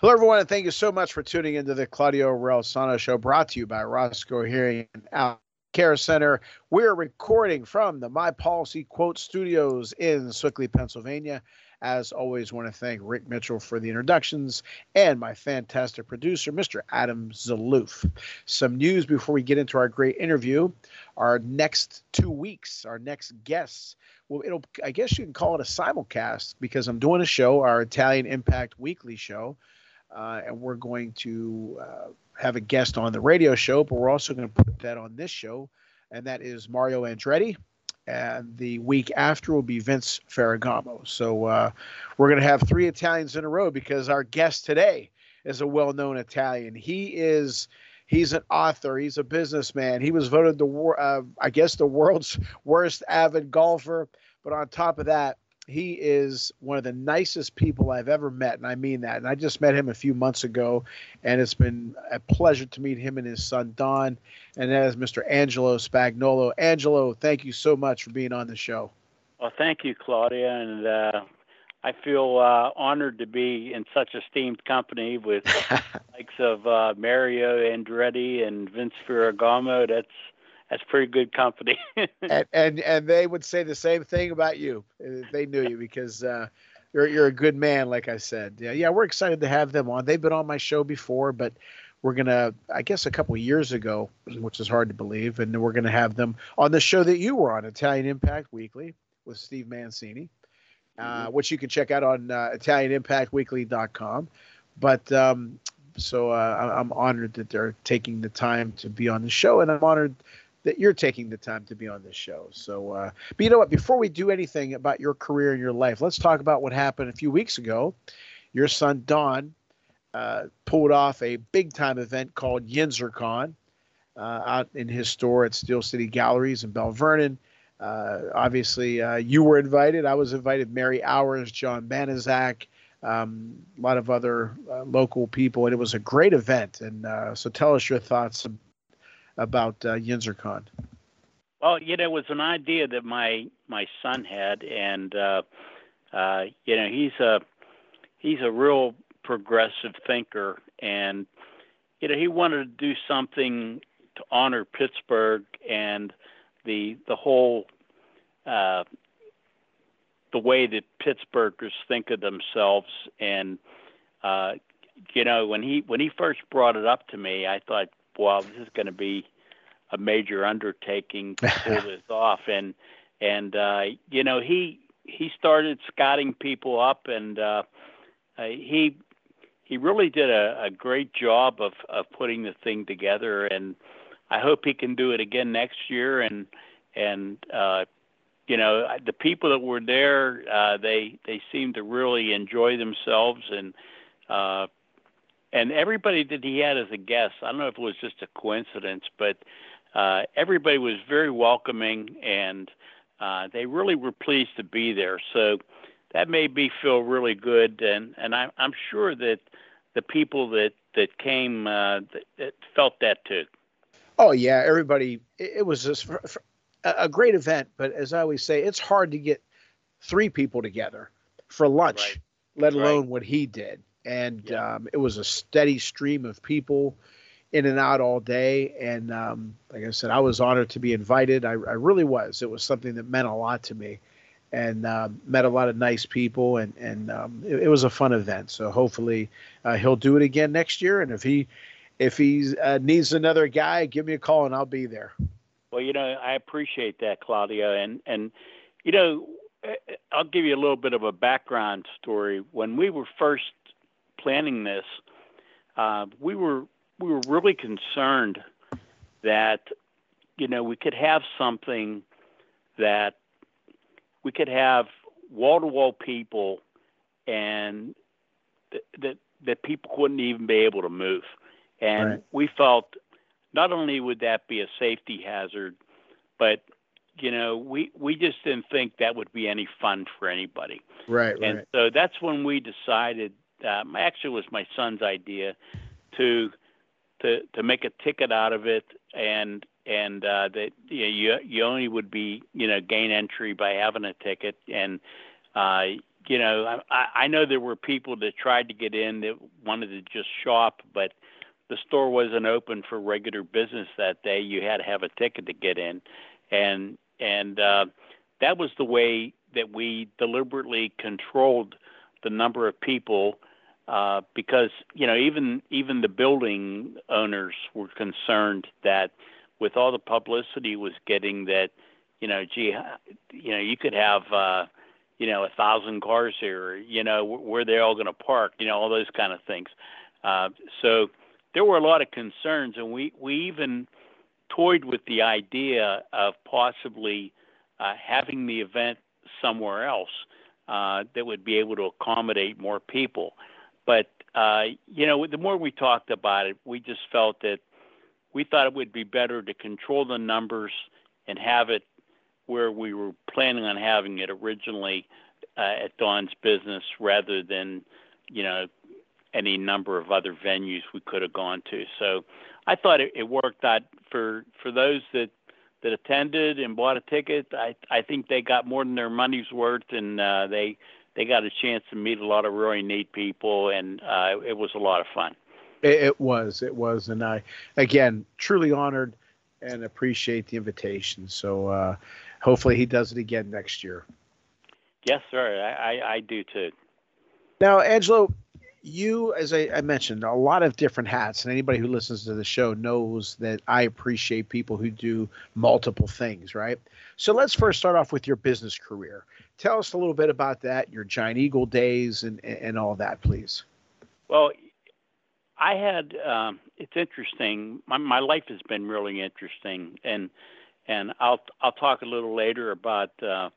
Hello, everyone, and thank you so much for tuning into the Claudio Reilsono Show, brought to you by Roscoe Hearing and Care Center. We're recording from the My Policy Quote Studios in Sewickley, Pennsylvania. As always, want to thank Rick Mitchell for the introductions and my fantastic producer, Mr. Adam Zaloof. Some news before we get into our great interview. Our next two weeks, our next guests well, it'll I guess you can call it a simulcast because I'm doing a show, our Italian Impact Weekly show uh, and we're going to uh, have a guest on the radio show, but we're also going to put that on this show, and that is Mario Andretti. And the week after will be Vince Ferragamo. So uh, we're going to have three Italians in a row because our guest today is a well-known Italian. He is he's an author. He's a businessman. He was voted the uh, I guess the world's worst avid golfer. But on top of that, he is one of the nicest people I've ever met, and I mean that. And I just met him a few months ago, and it's been a pleasure to meet him and his son Don, and that is Mr. Angelo Spagnolo. Angelo, thank you so much for being on the show. Well, thank you, Claudia, and uh, I feel uh, honored to be in such esteemed company with likes of uh, Mario Andretti and Vince Ferragamo. That's that's pretty good company. and, and, and they would say the same thing about you they knew you because uh, you're you're a good man, like I said. Yeah, yeah, we're excited to have them on. They've been on my show before, but we're gonna, I guess, a couple years ago, which is hard to believe, and we're gonna have them on the show that you were on, Italian Impact Weekly, with Steve Mancini, uh, mm-hmm. which you can check out on uh, ItalianImpactWeekly.com. But um, so uh, I'm honored that they're taking the time to be on the show, and I'm honored that you're taking the time to be on this show. So, uh, but you know what? Before we do anything about your career and your life, let's talk about what happened a few weeks ago. Your son Don uh, pulled off a big time event called YinzerCon uh, out in his store at Steel City Galleries in Belle Vernon. Uh, obviously, uh, you were invited. I was invited. Mary Hours, John Banaszak, um, a lot of other uh, local people, and it was a great event. And so, tell us your thoughts about uh, YinzerCon? Well, you know, it was an idea that my my son had, and uh, uh, you know, he's a he's a real progressive thinker, and you know, he wanted to do something to honor Pittsburgh and the the whole uh, the way that Pittsburghers think of themselves, and uh, you know, when he when he first brought it up to me, I thought, wow, this is going to be a major undertaking to pull this off. And and uh, you know he he started scouting people up, and uh, uh, he he really did a, a great job of of putting the thing together. And I hope he can do it again next year. And and uh, you know the people that were there, uh, they they seemed to really enjoy themselves and. Uh, and everybody that he had as a guest, I don't know if it was just a coincidence, but uh, everybody was very welcoming and uh, they really were pleased to be there. So that made me feel really good, and and I, I'm sure that the people that that came uh, that, that felt that too. Oh yeah, everybody. It, was just a great event, but as I always say, it's hard to get three people together for lunch, right. let alone right. what he did. And yeah. um, it was a steady stream of people in and out all day. And um, like I said, I was honored to be invited. I, I, really was. It was something that meant a lot to me, and uh, met a lot of nice people, and and um, it, it, was a fun event. So hopefully uh, he'll do it again next year. And if he if he uh, needs another guy, give me a call and I'll be there. Well, you know, I appreciate that, Claudia, and and you know, I'll give you a little bit of a background story. When we were first planning this, uh, we were we were really concerned that you know we could have something that we could have wall to wall people and th- that that people couldn't even be able to move and right. we felt not only would that be a safety hazard, but you know, we we just didn't think that would be any fun for anybody. Right. And right. so that's when we decided. Um, actually, was my son's idea to to to make a ticket out of it, and and uh, that you, know, you you only would be you know gain entry by having a ticket, and uh, you know I, I know there were people that tried to get in that wanted to just shop, but the store wasn't open for regular business that day. You had to have a ticket to get in, and and uh, that was the way that we deliberately controlled the number of people uh, because you know even even the building owners were concerned that with all the publicity was getting that you know gee you know you could have uh, you know a thousand cars here you know where they're all going to park you know all those kind of things uh, so there were a lot of concerns and we we even toyed with the idea of possibly uh, having the event somewhere else uh, that would be able to accommodate more people. But uh, you know, the more we talked about it, we just felt that we thought it would be better to control the numbers and have it where we were planning on having it originally uh, at Don's business, rather than you know any number of other venues we could have gone to. So I thought it, it worked out for for those that that attended and bought a ticket. I I think they got more than their money's worth, and uh, they they got a chance to meet a lot of really neat people, and uh, it was a lot of fun. It, it was, it was, and I again truly honored and appreciate the invitation. So uh, hopefully he does it again next year. Yes, sir. I, I, I do too. Now, Angelo, you, as I, I, mentioned, a lot of different hats, and anybody who listens to the show knows that I appreciate people who do multiple things, right? So let's first start off with your business career. Tell us a little bit about that, your Giant Eagle days, and and all that, please. Well, I had. Um, it's interesting. My my life has been really interesting, and and I'll I'll talk a little later about uh,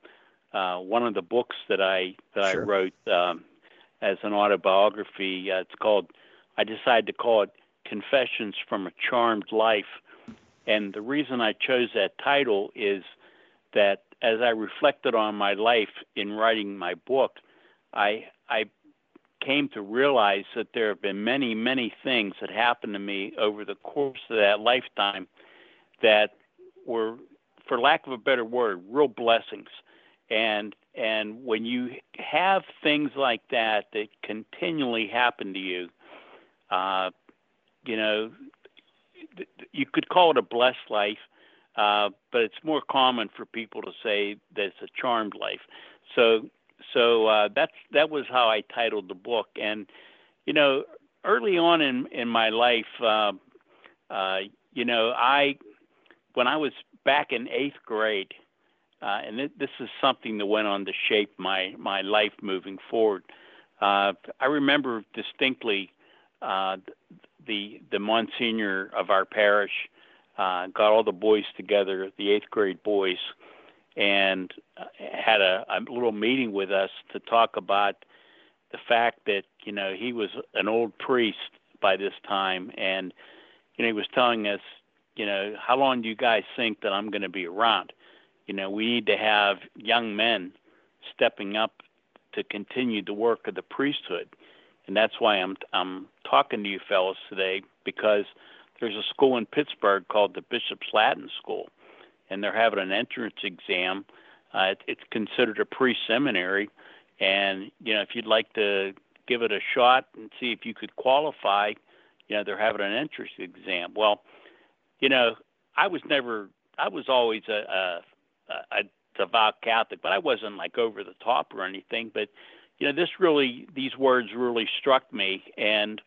uh, one of the books that I that sure. I wrote. Um, as an autobiography. Uh, it's called, I decided to call it Confessions from a Charmed Life. And the reason I chose that title is that as I reflected on my life in writing my book, I, I came to realize that there have been many, many things that happened to me over the course of that lifetime that were, for lack of a better word, real blessings. And and when you have things like that that continually happen to you, uh, you know, you could call it a blessed life, uh, but it's more common for people to say that it's a charmed life. So, so uh, that's that was how I titled the book. And you know, early on in in my life, uh, uh, you know, I when I was back in eighth grade, uh, and th- this is something that went on to shape my my life moving forward. Uh, I remember distinctly the the Monsignor of our parish uh, got all the boys together, the eighth grade boys, and uh, had a, a little meeting with us to talk about the fact that you know he was an old priest by this time, and you know he was telling us, you know, how long do you guys think that I'm going to be around? You know, we need to have young men stepping up to continue the work of the priesthood. And that's why I'm I'm talking to you fellows today because there's a school in Pittsburgh called the Bishop's Latin School, and they're having an entrance exam. Uh, it, it's considered a pre-seminary, and you know if you'd like to give it a shot and see if you could qualify, you know they're having an entrance exam. Well, you know I was never I was always a, a a devout Catholic, but I wasn't like over the top or anything. But you know, this really, these words really struck me, and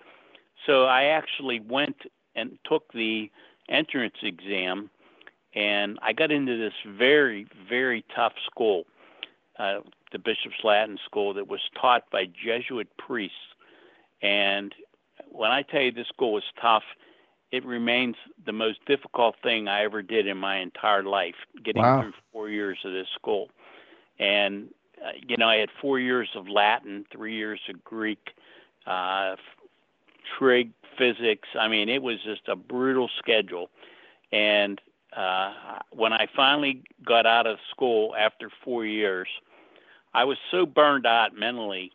so I actually went and took the entrance exam, and I got into this very, very tough school, uh, the Bishop's Latin School, that was taught by Jesuit priests. And when I tell you this school was tough, it remains the most difficult thing I ever did in my entire life, getting wow. through four years of this school. And, uh, you know, I had four years of Latin, three years of Greek, uh, trig, physics. I mean, it was just a brutal schedule. And uh, when I finally got out of school after four years, I was so burned out mentally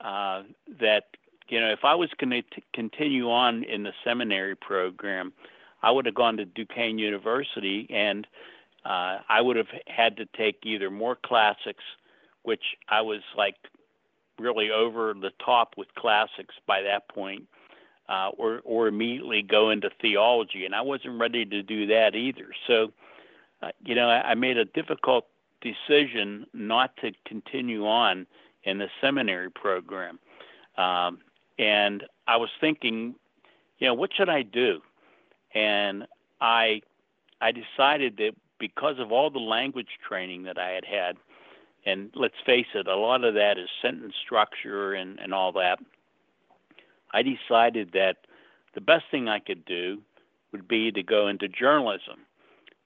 uh, that you know if I was going to continue on in the seminary program, I would have gone to Duquesne University and uh, I would have had to take either more classics, which I was like really over the top with classics by that point, uh, or or immediately go into theology, and I wasn't ready to do that either. So, uh, you know, I, I made a difficult decision not to continue on in the seminary program, um, and I was thinking, you know, what should I do? And I I decided that because of all the language training that I had had, and let's face it, a lot of that is sentence structure and, and all that. I decided that the best thing I could do would be to go into journalism.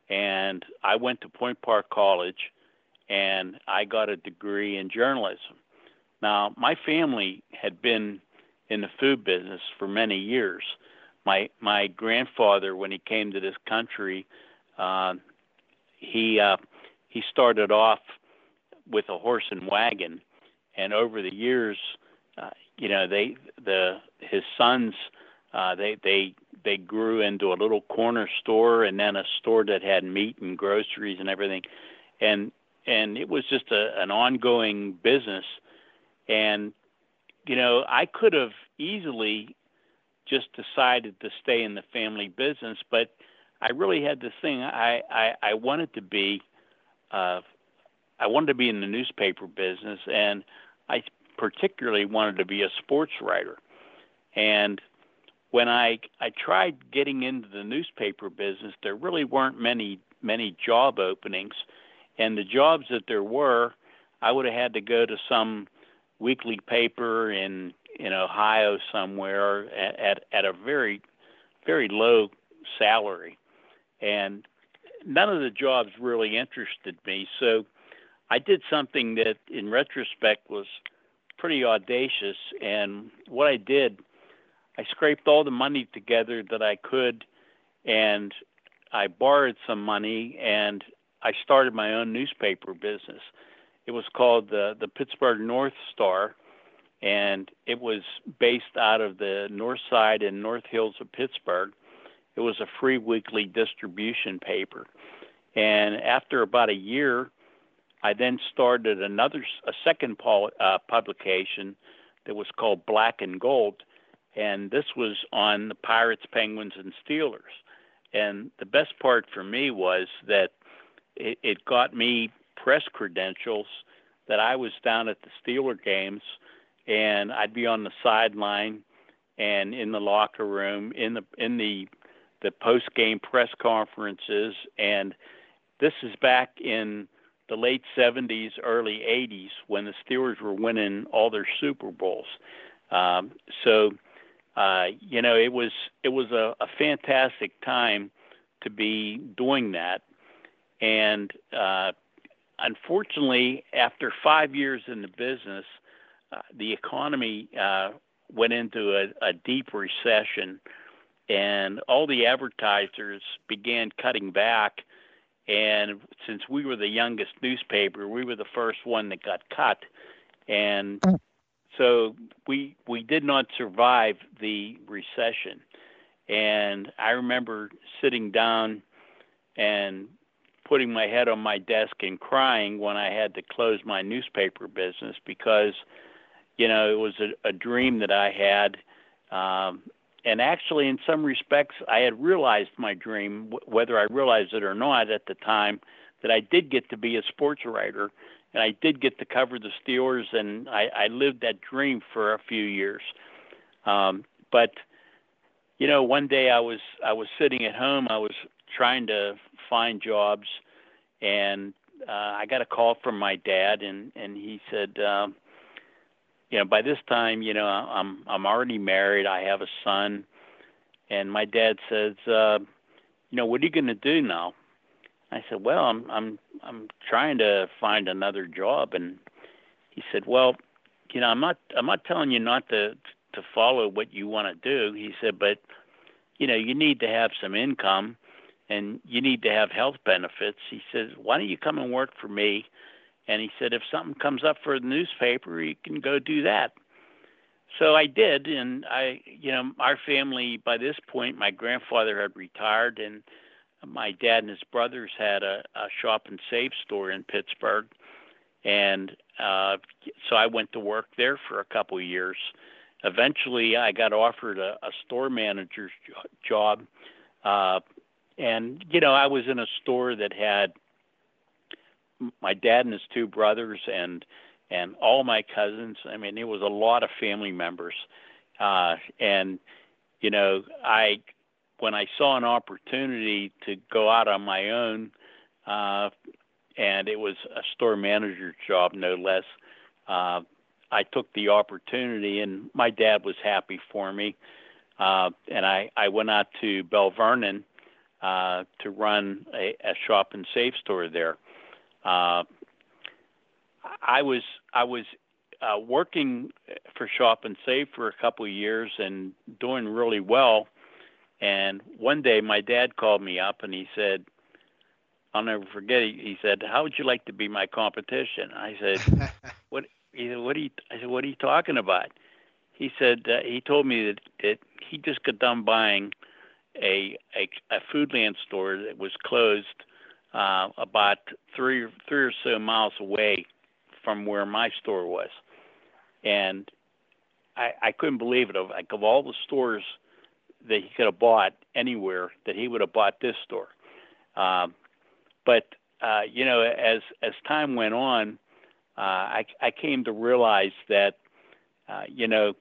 And I went to Point Park College and I got a degree in journalism. Now, my family had been in the food business for many years. My my grandfather, when he came to this country, uh, he uh, he started off with a horse and wagon, and over the years, uh, you know, they the his sons uh, they they they grew into a little corner store and then a store that had meat and groceries and everything, and and it was just a, an ongoing business, and you know I could have easily just decided to stay in the family business, but I really had this thing. I I, I wanted to be uh, I wanted to be in the newspaper business, and I particularly wanted to be a sports writer. And when I I tried getting into the newspaper business, there really weren't many many job openings, and the jobs that there were, I would have had to go to some weekly paper in in Ohio somewhere at at, at a very very low salary, and none of the jobs really interested me. So I did something that, in retrospect, was pretty audacious. And what I did, I scraped all the money together that I could, and I borrowed some money, and I started my own newspaper business. It was called the the Pittsburgh North Star, and it was based out of the north side and north hills of Pittsburgh. It was a free weekly distribution paper. And after about a year, I then started another, a second uh, publication that was called Black and Gold, and this was on the Pirates, Penguins, and Steelers. And the best part for me was that it, it got me press credentials that I was down at the Steeler games, and I'd be on the sideline and in the locker room, in the in the the post game press conferences, and this is back in the late 70s, early 80s when the Steelers were winning all their Super Bowls. Um, so, uh, you know, it was it was a, a fantastic time to be doing that. And uh, unfortunately, after five years in the business, uh, the economy uh, went into a, a deep recession, and all the advertisers began cutting back and since we were the youngest newspaper, we were the first one that got cut. And mm. so we we did not survive the recession. And I remember sitting down and putting my head on my desk and crying when I had to close my newspaper business because, you know, it was a, a dream that I had. Um, and actually, in some respects, I had realized my dream, whether I realized it or not at the time, that I did get to be a sports writer, and I did get to cover the Steelers, and I, I lived that dream for a few years. Um, but you know, one day I was I was sitting at home, I was trying to find jobs, and uh, I got a call from my dad, and and he said. Um, you know, by this time, you know, I'm I'm already married. I have a son, and my dad says, uh, you know, what are you going to do now? I said, well, I'm I'm I'm trying to find another job, and he said, well, you know, I'm not I'm not telling you not to to follow what you want to do. He said, but you know, you need to have some income and you need to have health benefits. He says, why don't you come and work for me? And he said, if something comes up for the newspaper, you can go do that. So I did, and I, you know, our family by this point, my grandfather had retired, and my dad and his brothers had a, a shop and save store in Pittsburgh, and uh, so I went to work there for a couple of years. Eventually, I got offered a, a store manager's job, uh, and you know, I was in a store that had my dad and his two brothers and and all my cousins. I mean, it was a lot of family members, uh, and you know, I when I saw an opportunity to go out on my own, uh, and it was a store manager job, no less. Uh, I took the opportunity, and my dad was happy for me. Uh, and I, I went out to Belle Vernon uh, to run a, a shop and save store there. Uh, I was I was uh, working for Shop and Save for a couple of years and doing really well. And one day, my dad called me up and he said, "I'll never forget." He said, "How would you like to be my competition?" I said, "What?" He said, "What are you?" I said, "What are you talking about?" He said uh, he told me that, that he just got done buying a a, a Foodland store that was closed uh, about three three or so miles away from where my store was, and I, I couldn't believe it. Of like of all the stores that he could have bought anywhere, that he would have bought this store. Um, but uh, you know, as as time went on, uh, I I came to realize that uh, you know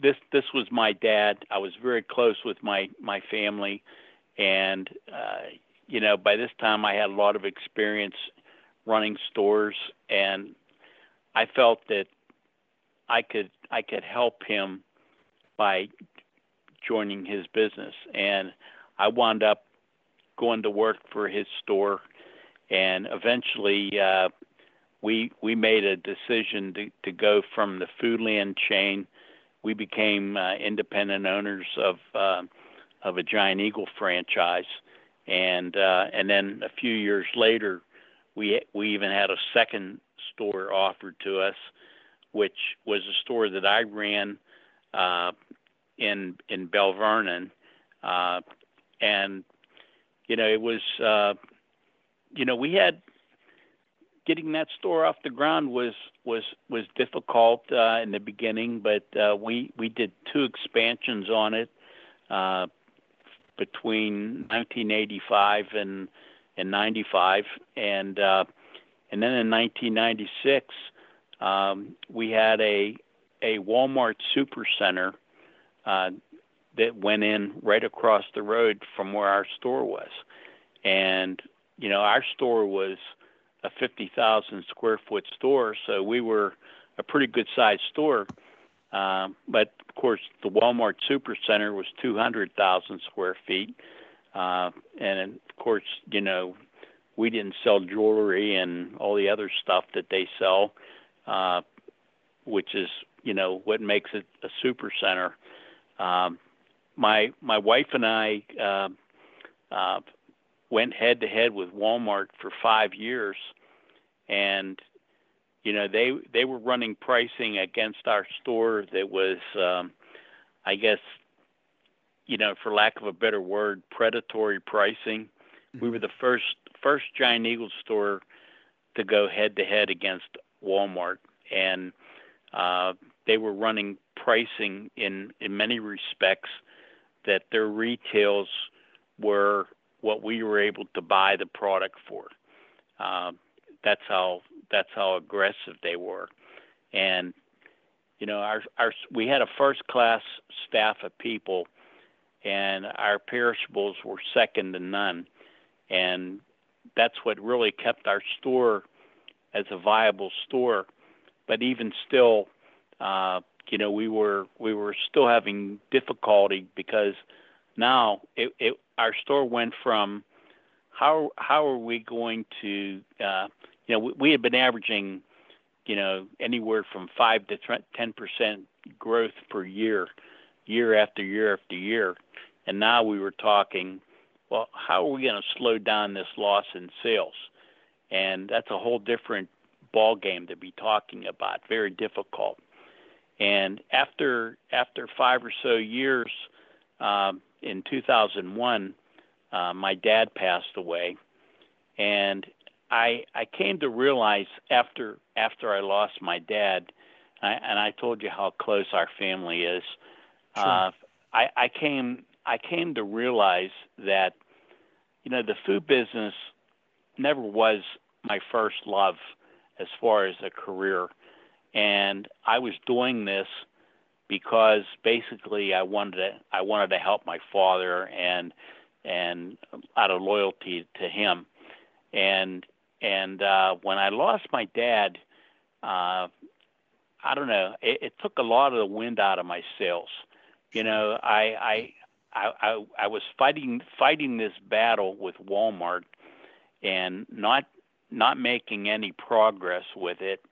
this this was my dad. I was very close with my my family, and uh, you know by this time I had a lot of experience running stores, and I felt that I could I could help him by joining his business, and I wound up going to work for his store, and eventually uh, we we made a decision to, to go from the Foodland chain. We became uh, independent owners of uh, of a Giant Eagle franchise, and uh, and then a few years later, we we even had a second store offered to us, which was a store that I ran uh, in in Belle Vernon, uh, and you know it was uh, you know we had getting that store off the ground was was was difficult uh, in the beginning, but uh, we we did two expansions on it uh, between 1985 and and 95, and uh, and then in 1996 um, we had a a Walmart supercenter uh, that went in right across the road from where our store was, and you know our store was a 50,000 square foot store, so we were a pretty good sized store. Um, but of course, the Walmart Supercenter was 200,000 square feet, uh, and of course, you know, we didn't sell jewelry and all the other stuff that they sell, uh, which is you know what makes it a super center. Um, my my wife and I uh, uh, went head to head with Walmart for five years, and you know they they were running pricing against our store that was, um, I guess, you know, for lack of a better word, predatory pricing. We were the first first Giant Eagle store to go head to head against Walmart, and uh, they were running pricing in in many respects that their retails were what we were able to buy the product for. Uh, that's how that's how aggressive they were, and you know our our we had a first class staff of people, and our perishables were second to none, and that's what really kept our store as a viable store. But even still, uh, you know, we were we were still having difficulty because now it, it our store went from how how are we going to uh, you know we, we had been averaging you know anywhere from five to ten percent growth per year, year after year after year. And now we were talking, well, how are we going to slow down this loss in sales? And that's a whole different ball game to be talking about. Very difficult. And after after five or so years, um, in 2001, uh, my dad passed away, and I I came to realize after after I lost my dad, I, and I told you how close our family is. Sure. Uh, I, I came I came to realize that you know the food business never was my first love as far as a career, and I was doing this because basically I wanted to I wanted to help my father and and out of loyalty to him, and and uh, when I lost my dad, uh, I don't know. It, it took a lot of the wind out of my sails. You know, I I I I, I was fighting fighting this battle with Walmart, and not not making any progress with it,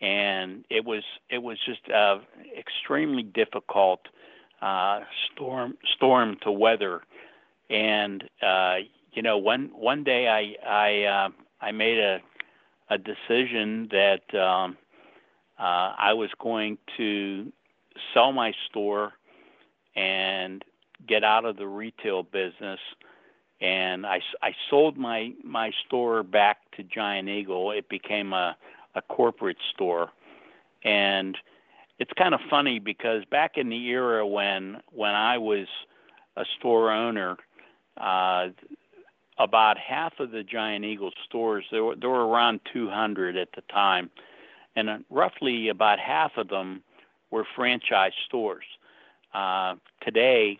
and it was it was just uh, extremely difficult uh, storm storm to weather, and uh, you know one one day I I uh, I made a a decision that um, uh, I was going to sell my store and get out of the retail business. And I, I sold my, my store back to Giant Eagle. It became a, a corporate store. And it's kind of funny because back in the era when when I was a store owner, uh, about half of the Giant Eagle stores, there were, there were around 200 at the time, and uh, roughly about half of them were franchise stores. Uh, today,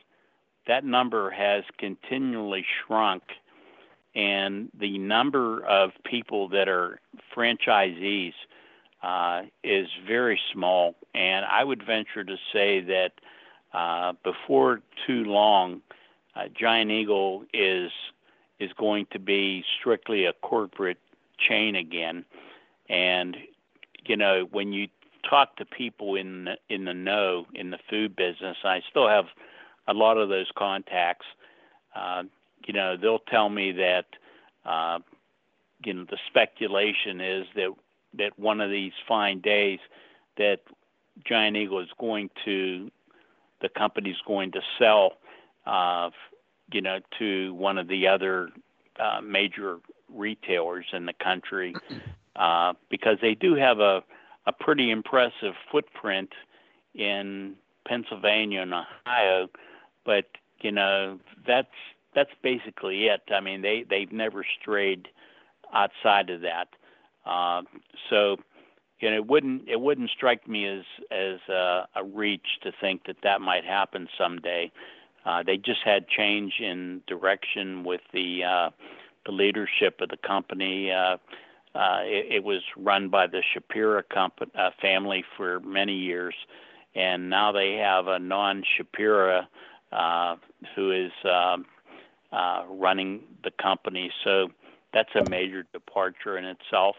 that number has continually shrunk, and the number of people that are franchisees uh, is very small. And I would venture to say that uh, before too long, uh, Giant Eagle is is going to be strictly a corporate chain again. And you know, when you talk to people in the, in the know in the food business, I still have a lot of those contacts. Uh, you know, they'll tell me that uh, you know the speculation is that that one of these fine days that Giant Eagle is going to the company's going to sell uh, you know, to one of the other uh, major retailers in the country uh, because they do have a, a pretty impressive footprint in Pennsylvania and Ohio, but you know that's that's basically it. I mean, they they've never strayed outside of that. Uh, so, you know, it wouldn't it wouldn't strike me as as a, a reach to think that that might happen someday. Uh, they just had change in direction with the uh, the leadership of the company. Uh, uh, it, it was run by the Shapira company, uh, family for many years, and now they have a non-Shapira uh, who is um, uh, running the company. So that's a major departure in itself.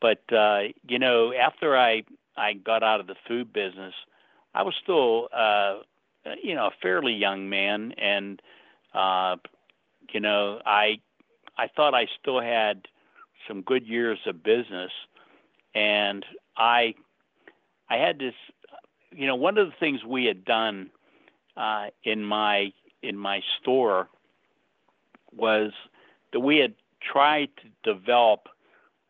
But uh, you know, after I I got out of the food business, I was still uh, uh, you know, a fairly young man, and uh, you know, I I thought I still had some good years of business, and I I had this, you know, one of the things we had done uh, in my in my store was that we had tried to develop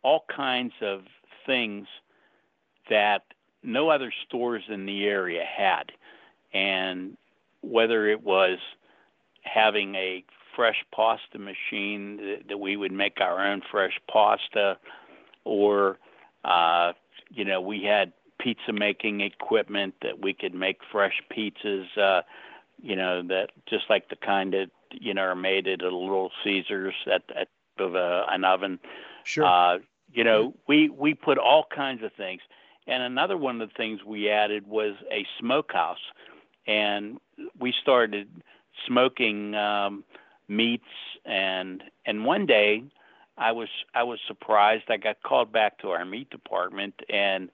all kinds of things that no other stores in the area had and whether it was having a fresh pasta machine that, that we would make our own fresh pasta, or uh, you know we had pizza making equipment that we could make fresh pizzas. Uh, you know that just like the kind that you know are made at a Little Caesars at, at of a, an oven. Sure. Uh, you know, we we put all kinds of things. And another one of the things we added was a smokehouse and we started smoking um, meats and and one day I was I was surprised. I got called back to our meat department and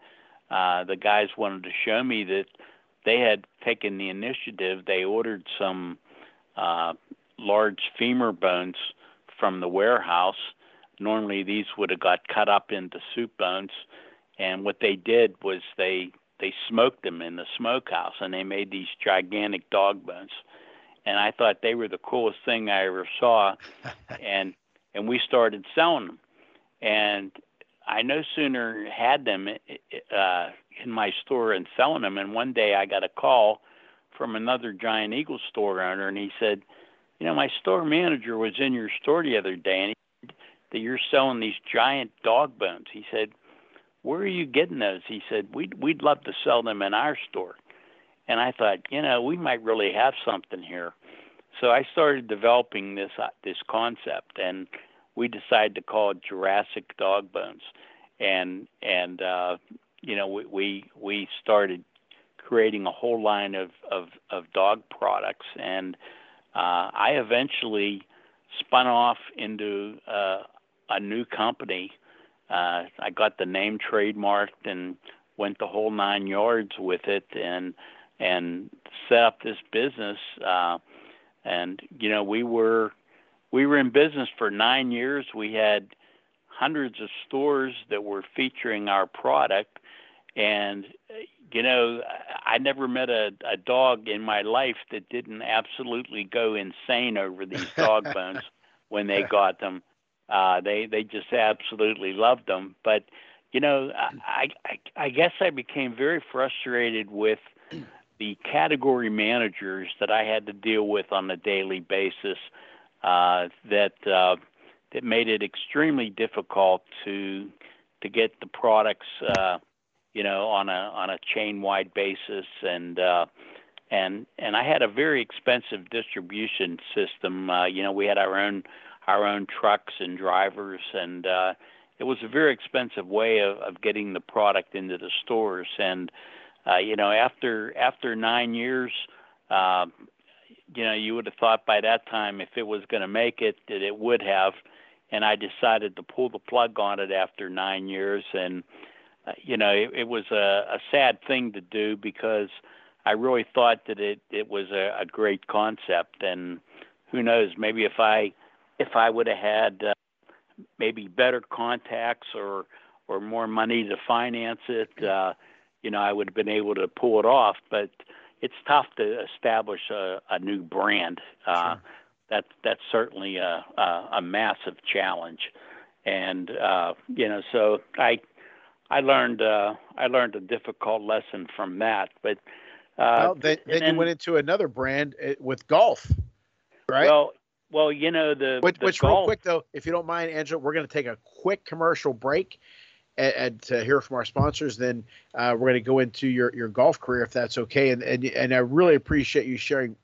uh, the guys wanted to show me that they had taken the initiative. They ordered some uh, large femur bones from the warehouse. Normally, these would have got cut up into soup bones, and what they did was they they smoked them in the smokehouse, and they made these gigantic dog bones. And I thought they were the coolest thing I ever saw, and and we started selling them. And I no sooner had them uh, in my store and selling them, and one day I got a call from another Giant Eagle store owner, and he said, "You know, my store manager was in your store the other day, and he said that you're selling these giant dog bones." He said, "Where are you getting those?" He said, "We'd we'd love to sell them in our store." And I thought, you know, we might really have something here. So I started developing this uh, this concept, and we decided to call it Jurassic Dog Bones, and and uh, you know we, we we started creating a whole line of of, of dog products, and uh, I eventually spun off into uh, a new company. Uh, I got the name trademarked and went the whole nine yards with it, and and set up this business. Uh, and you know we were we were in business for nine years. We had hundreds of stores that were featuring our product. And, you know, I never met a, a dog in my life that didn't absolutely go insane over these dog bones when they got them. Uh, they they just absolutely loved them. But you know, I, I I guess I became very frustrated with the category managers that I had to deal with on a daily basis uh, that uh, that made it extremely difficult to to get the products, uh, you know, on a on a chain wide basis, and uh, and and I had a very expensive distribution system. Uh, you know, we had our own our own trucks and drivers, and uh, it was a very expensive way of, of getting the product into the stores. And uh, you know, after after nine years, uh, you know, you would have thought by that time if it was going to make it that it would have. And I decided to pull the plug on it after nine years. And, uh, you know, it, it was a, a sad thing to do because I really thought that it, it was a, a great concept. And who knows, maybe if I, if I would have had uh, maybe better contacts or, or more money to finance it, uh, you know, I would have been able to pull it off. But, it's tough to establish a, a new brand. Uh, sure. That that's certainly a, a, a massive challenge, and uh, you know, so I I learned uh, I learned a difficult lesson from that. But uh, well, then, then, then you went into another brand uh, with golf, right? Well, well, you know the which, the which golf, real quick though, if you don't mind, Angela, we're going to take a quick commercial break, and, and to hear from our sponsors, then uh, we're going to go into your, your golf career if that's okay. And, and and I really appreciate you sharing.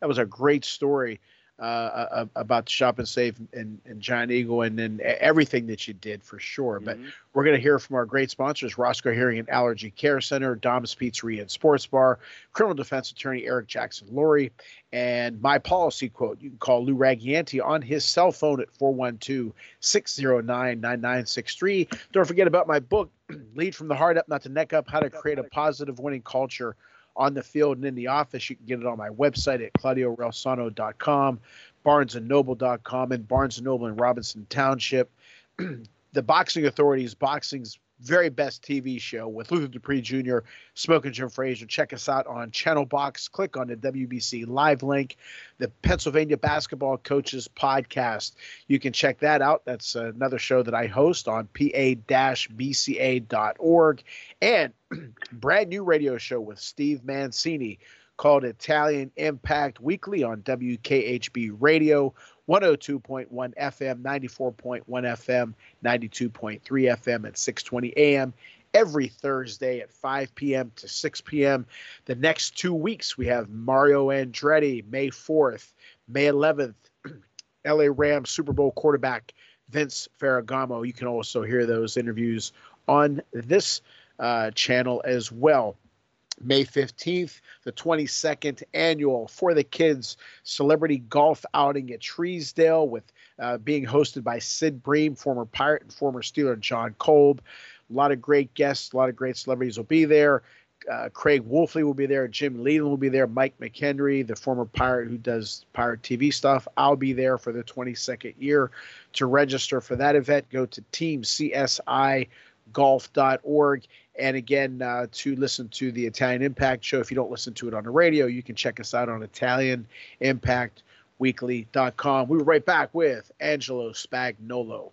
That was a great story uh, about the Shop and Save and, and Giant Eagle and then everything that you did for sure. Mm-hmm. But we're going to hear from our great sponsors Roscoe Hearing and Allergy Care Center, Dom's Pizzeria and Sports Bar, criminal defense attorney Eric Jackson Lurie, and my policy quote. You can call Lou Ragianti on his cell phone at 412 609 9963. Don't forget about my book, Lead from the Heart Up, Not the Neck Up How to Create a Positive Winning Culture on the field and in the office. You can get it on my website at claudioreilsono.com, barnesandnoble.com, and Barnes Noble in Robinson Township. the Boxing Authorities, boxing's very best TV show with Luther Dupree Jr., Smoking Jim Frazier. Check us out on Channel Box. Click on the WBC live link, the Pennsylvania Basketball Coaches Podcast. You can check that out. That's another show that I host on pa-bca.org. And brand new radio show with Steve Mancini called Italian Impact Weekly on WKHB Radio. 102.1 FM, 94.1 FM, 92.3 FM at 6:20 a.m. every Thursday at 5 p.m. to 6 p.m. The next two weeks we have Mario Andretti, May 4th, May 11th, LA Rams Super Bowl quarterback Vince Ferragamo. You can also hear those interviews on this uh, channel as well. May 15th, the 22nd annual For the Kids Celebrity Golf Outing at Treesdale, with uh, being hosted by Sid Bream, former Pirate and former Steeler Jon Kolb. A lot of great guests, a lot of great celebrities will be there. Uh, Craig Wolfley will be there. Jim Leyland will be there. Mike McHenry, the former pirate who does pirate TV stuff. I'll be there for the 22nd year. To register for that event, go to teamcsigolf.org. And again, uh, to listen to the Italian Impact show, if you don't listen to it on the radio, you can check us out on ItalianImpactWeekly.com. We'll be right back with Angelo Spagnolo.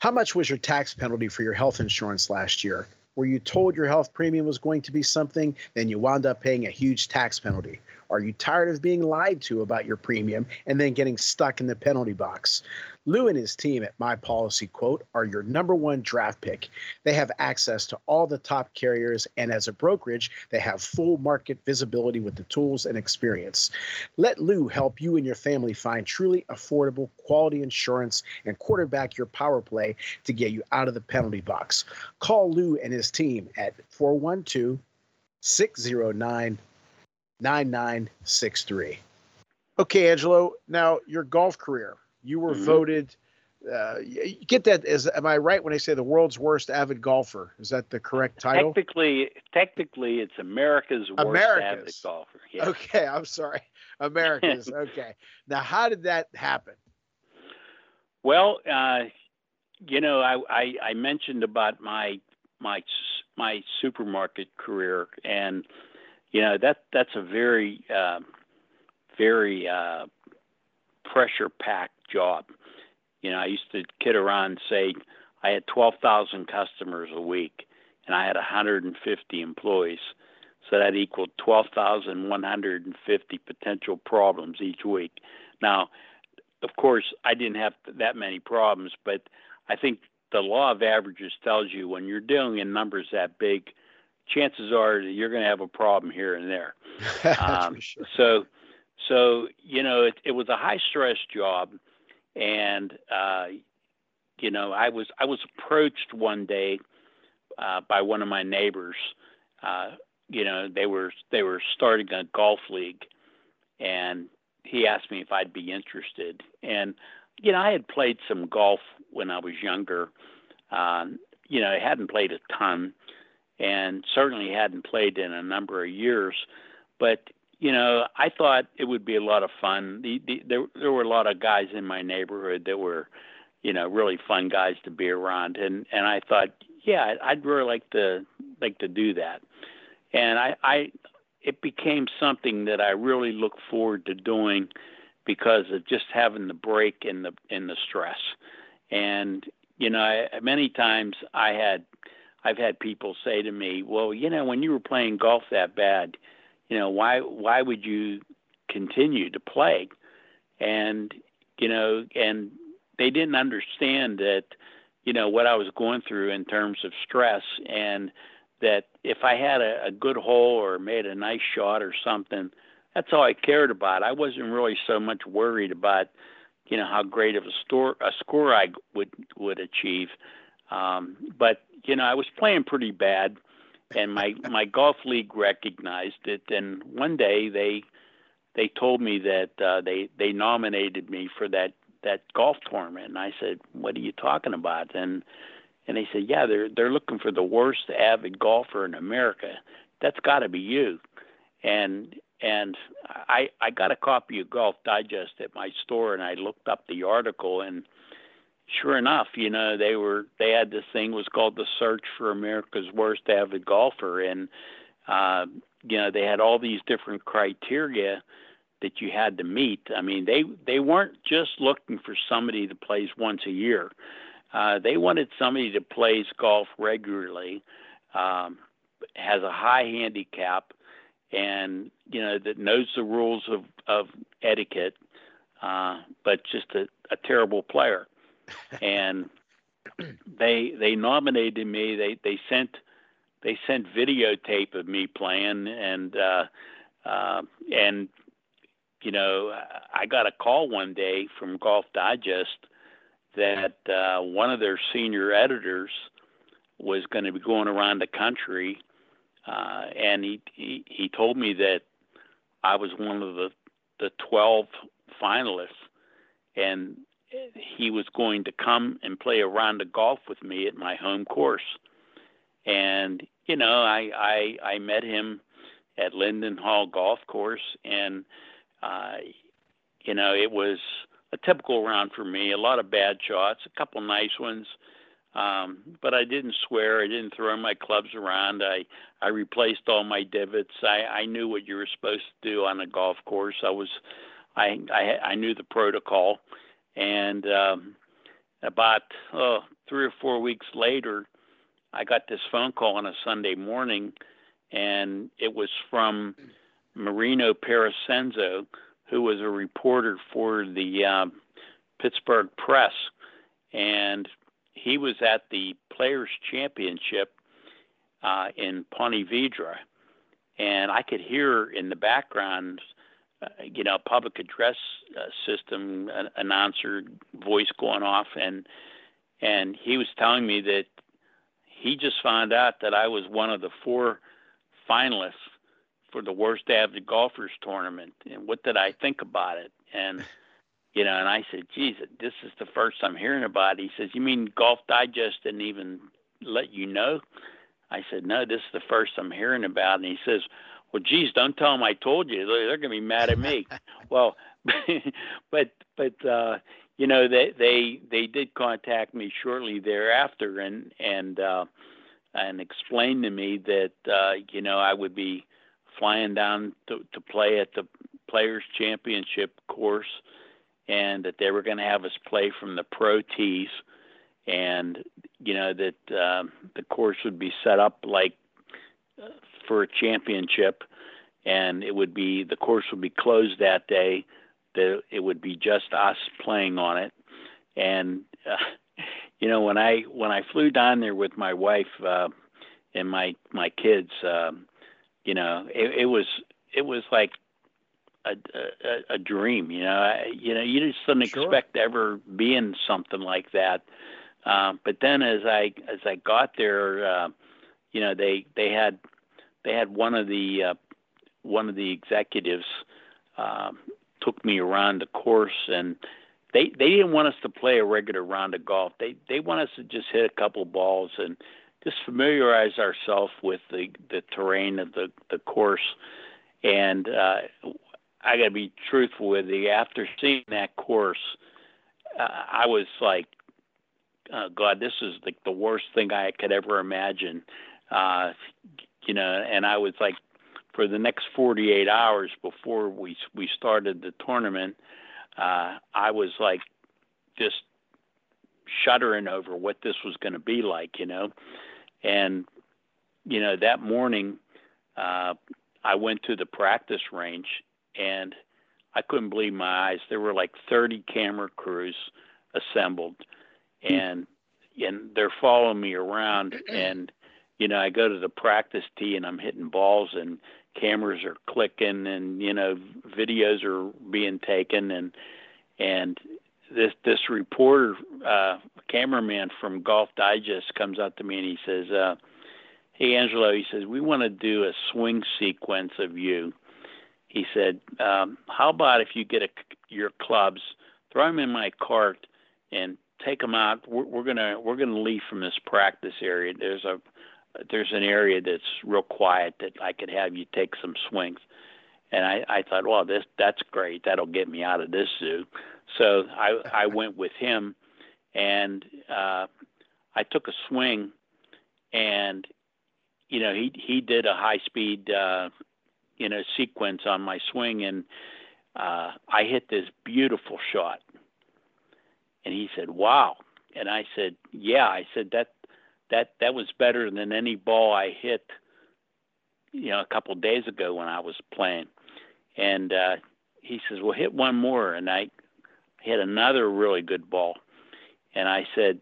How much was your tax penalty for your health insurance last year? Were you told your health premium was going to be something, then you wound up paying a huge tax penalty? Are you tired of being lied to about your premium and then getting stuck in the penalty box? Lou and his team at My Policy Quote are your number one draft pick. They have access to all the top carriers, and as a brokerage, they have full market visibility with the tools and experience. Let Lou help you and your family find truly affordable, quality insurance and quarterback your power play to get you out of the penalty box. Call Lou and his team at 412 609 9963. Okay, Angelo. Now your golf career. You were mm-hmm. voted. Uh, get that? Is am I right when I say the world's worst avid golfer? Is that the correct title? Technically, technically, it's America's worst America's. avid golfer. Yeah. Okay, I'm sorry, America's. okay. Now, how did that happen? Well, uh, you know, I, I I mentioned about my my my supermarket career, and you know that that's a very uh, very uh, pressure packed job. You know, I used to kid around and say I had 12,000 customers a week and I had 150 employees. So that equaled 12,150 potential problems each week. Now, of course, I didn't have that many problems, but I think the law of averages tells you when you're dealing in numbers that big, chances are that you're going to have a problem here and there. um, sure. So, so you know, it, it was a high stress job, and uh, you know, I was I was approached one day uh, by one of my neighbors. Uh, you know, they were they were starting a golf league, and he asked me if I'd be interested. And you know, I had played some golf when I was younger. Uh, you know, I hadn't played a ton, and certainly hadn't played in a number of years. But you know, I thought it would be a lot of fun. The, the, there, there were a lot of guys in my neighborhood that were, you know, really fun guys to be around, and and I thought, yeah, I'd really like to like to do that, and I, I, it became something that I really look forward to doing because of just having the break in the in the stress, and you know, I, many times I had, I've had people say to me, well, you know, when you were playing golf that bad you know why why would you continue to play and you know and they didn't understand that you know what I was going through in terms of stress and that if I had a, a good hole or made a nice shot or something that's all I cared about. I wasn't really so much worried about you know how great of a store a score I would would achieve. Um, but you know I was playing pretty bad, and my my golf league recognized it. And one day they they told me that uh, they they nominated me for that that golf tournament. And I said, "What are you talking about?" And and they said, "Yeah, they're they're looking for the worst avid golfer in America. That's got to be you." And and I I got a copy of Golf Digest at my store, and I looked up the article, and sure enough, you know they were they had this thing was called the Search for America's Worst Avid Golfer, and uh, you know they had all these different criteria that you had to meet. I mean, they they weren't just looking for somebody that plays once a year. Uh, they wanted somebody that plays golf regularly, um, has a high handicap, and you know that knows the rules of of etiquette, uh, but just a, a terrible player. And they they nominated me. They they sent they sent videotape of me playing, and uh, uh, and you know I got a call one day from Golf Digest that uh, one of their senior editors was going to be going around the country uh, and he, he he told me that I was one of the the twelve finalists, and he was going to come and play a round of golf with me at my home course. And you know, I I, I met him at Linden Hall Golf Course, and uh, you know, it was a typical round for me. A lot of bad shots, a couple nice ones. Um, but I didn't swear. I didn't throw my clubs around. I I replaced all my divots. I I knew what you were supposed to do on a golf course. I was, I I I knew the protocol, and um, about oh, three or four weeks later, I got this phone call on a Sunday morning, and it was from Marino Parascenzo, who was a reporter for the uh, Pittsburgh Press, and he was at the Players Championship uh, in Ponte Vedra, and I could hear in the background, uh, you know, public address uh, system an announcer voice going off, and and he was telling me that he just found out that I was one of the four finalists for the worst avid golfers tournament, and what did I think about it? And you know, and I said, geez, this is the first I'm hearing about it. He says, you mean Golf Digest didn't even let you know? I said, no, this is the first I'm hearing about. And he says, well, geez, don't tell them I told you. They're, going to be mad at me. well, but, but, uh, you know, they, they, they did contact me shortly thereafter and, and, uh, and explained to me that, uh, you know, I would be flying down to, to play at the Players Championship course and that they were going to have us play from the pro tees, and you know that um, the course would be set up like uh, for a championship, and it would be the course would be closed that day. That it would be just us playing on it, and uh, you know when I when I flew down there with my wife uh, and my my kids, um, you know it, it was it was like a, a, a dream. You know, I, you know, you just didn't sure. expect to ever be in something like that. Uh, but then as I as I got there, uh, you know, they they had they had one of the uh, one of the executives uh, took me around the course and they they didn't want us to play a regular round of golf. They they want us to just hit a couple balls and just familiarize ourselves with the the terrain of the the course. And uh, I got to be truthful with you. After seeing that course, uh, I was like, oh, God, this is like the worst thing I could ever imagine. Uh, you know, and I was like, for the next 48 hours before we we started the tournament, uh, I was like, just shuddering over what this was going to be like, you know, and you know that morning, uh, I went to the practice range and I couldn't believe my eyes. There were like 30 camera crews assembled, and and they're following me around. And you know, I go to the practice tee and I'm hitting balls, and cameras are clicking, and you know, videos are being taken, and and this this reporter, uh, cameraman from Golf Digest, comes up to me and he says, uh, "Hey Angelo," he says, "we want to do a swing sequence of you." He said, um, "How about if you get a, your clubs, throw them in my cart, and take them out. We're, we're gonna we're gonna leave from this practice area. There's a there's an area that's real quiet that I could have you take some swings." And I, I thought, well, this that's great. That'll get me out of this zoo. So I I went with him, and uh, I took a swing, and you know he he did a high speed uh, you know sequence on my swing, and uh, I hit this beautiful shot. And he said, "Wow!" And I said, "Yeah." I said that that that was better than any ball I hit, you know, a couple of days ago when I was playing. And uh, he says, "Well, hit one more." And I hit another really good ball. And I said,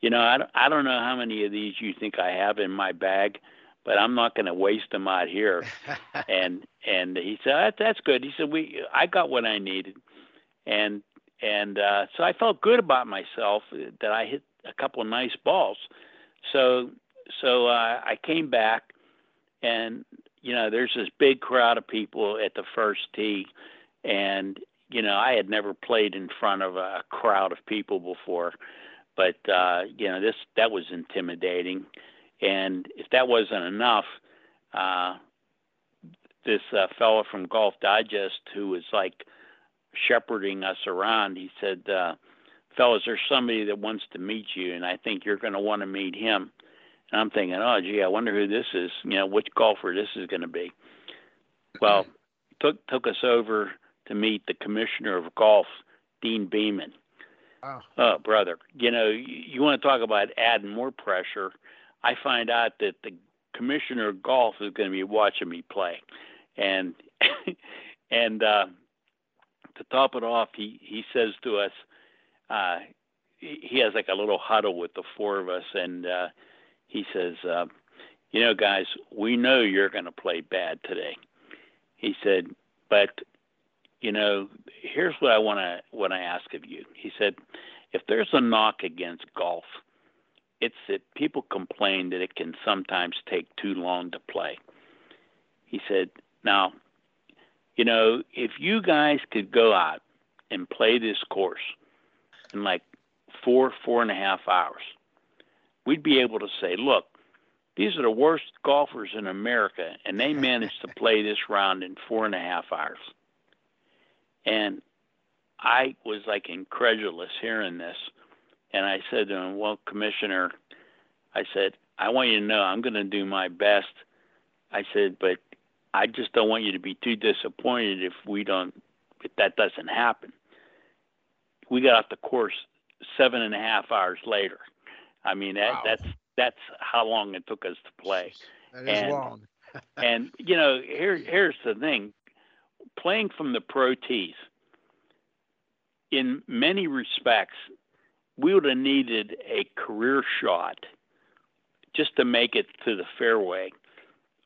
you know, I don't, I don't know how many of these you think I have in my bag, but I'm not going to waste them out here. and and he said that, that's good. He said we I got what I needed, and and uh, so I felt good about myself that I hit a couple of nice balls. So so uh, I came back, and you know there's this big crowd of people at the first tee, and you know, I had never played in front of a crowd of people before, but uh, you know, this that was intimidating. And if that wasn't enough, uh, this uh, fellow from Golf Digest who was like shepherding us around, he said, uh, "Fellas, there's somebody that wants to meet you, and I think you're going to want to meet him." And I'm thinking, "Oh, gee, I wonder who this is. You know, which golfer this is going to be." Well, took took us over to meet the commissioner of golf, Deane Beman. Wow. Oh, brother, you know, you, you want to talk about adding more pressure. I find out that the commissioner of golf is going to be watching me play, and and uh, to top it off, he he says to us, uh, he has like a little huddle with the four of us, and uh, he says, uh, you know, guys, we know you're going to play bad today. He said, but you know, here's what I want to what I ask of you. He said, if there's a knock against golf, it's that people complain that it can sometimes take too long to play. He said, now, you know, if you guys could go out and play this course in like four, four and a half hours, we'd be able to say, look, these are the worst golfers in America, and they managed to play this round in four and a half hours. And I was like incredulous hearing this. And I said to him, Well, Commissioner, I said, I want you to know I'm going to do my best. I said, But I just don't want you to be too disappointed if we don't, if that doesn't happen. We got off the course seven and a half hours later. I mean, that, wow. that's that's how long it took us to play. That is and, long. and you know, here here's the thing: playing from the pro tees, in many respects, we would have needed a career shot just to make it to the fairway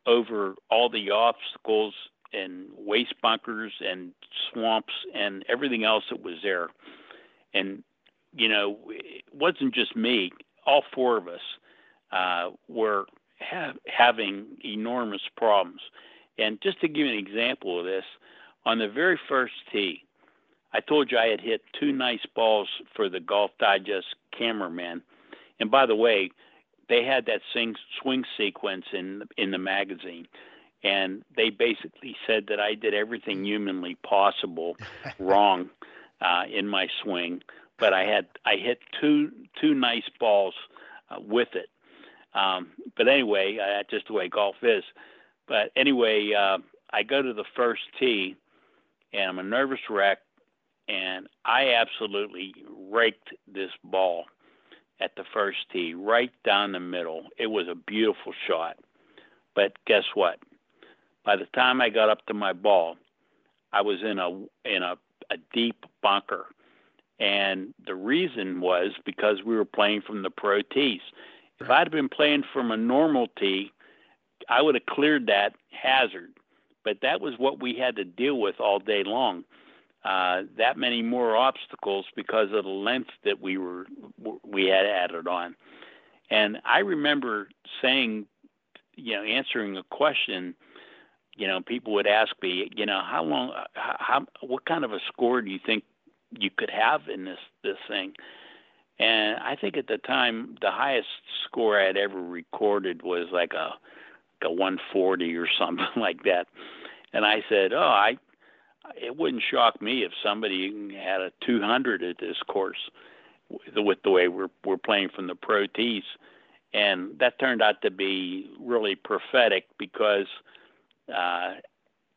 over all the obstacles and waste bunkers and swamps and everything else that was there. And, you know, it wasn't just me, all four of us uh, were ha- having enormous problems. And just to give you an example of this, on the very first tee, I told you I had hit two nice balls for the Golf Digest cameraman. And by the way, they had that sing, swing sequence in in the magazine, and they basically said that I did everything humanly possible wrong uh, in my swing, but I had I hit two two nice balls uh, with it. Um, but anyway, uh, that's just the way golf is. But anyway, uh, I go to the first tee, and I'm a nervous wreck, and I absolutely raked this ball at the first tee, right down the middle. It was a beautiful shot. But guess what? By the time I got up to my ball, I was in a in a, a deep bunker. And the reason was because we were playing from the pro tees. If I'd been playing from a normal tee, I would have cleared that hazard but that was what we had to deal with all day long. uh, that many more obstacles because of the length that we were we had added on. And I remember saying, you know, answering a question. You know, people would ask me, you know, how long, uh, how, what kind of a score do you think you could have in this this thing? And I think at the time, the highest score I had ever recorded was like a, like a 140 or something like that. And I said, oh, I it wouldn't shock me if somebody had a 200 at this course with the way we're we're playing from the pro tees, and that turned out to be really prophetic because, uh,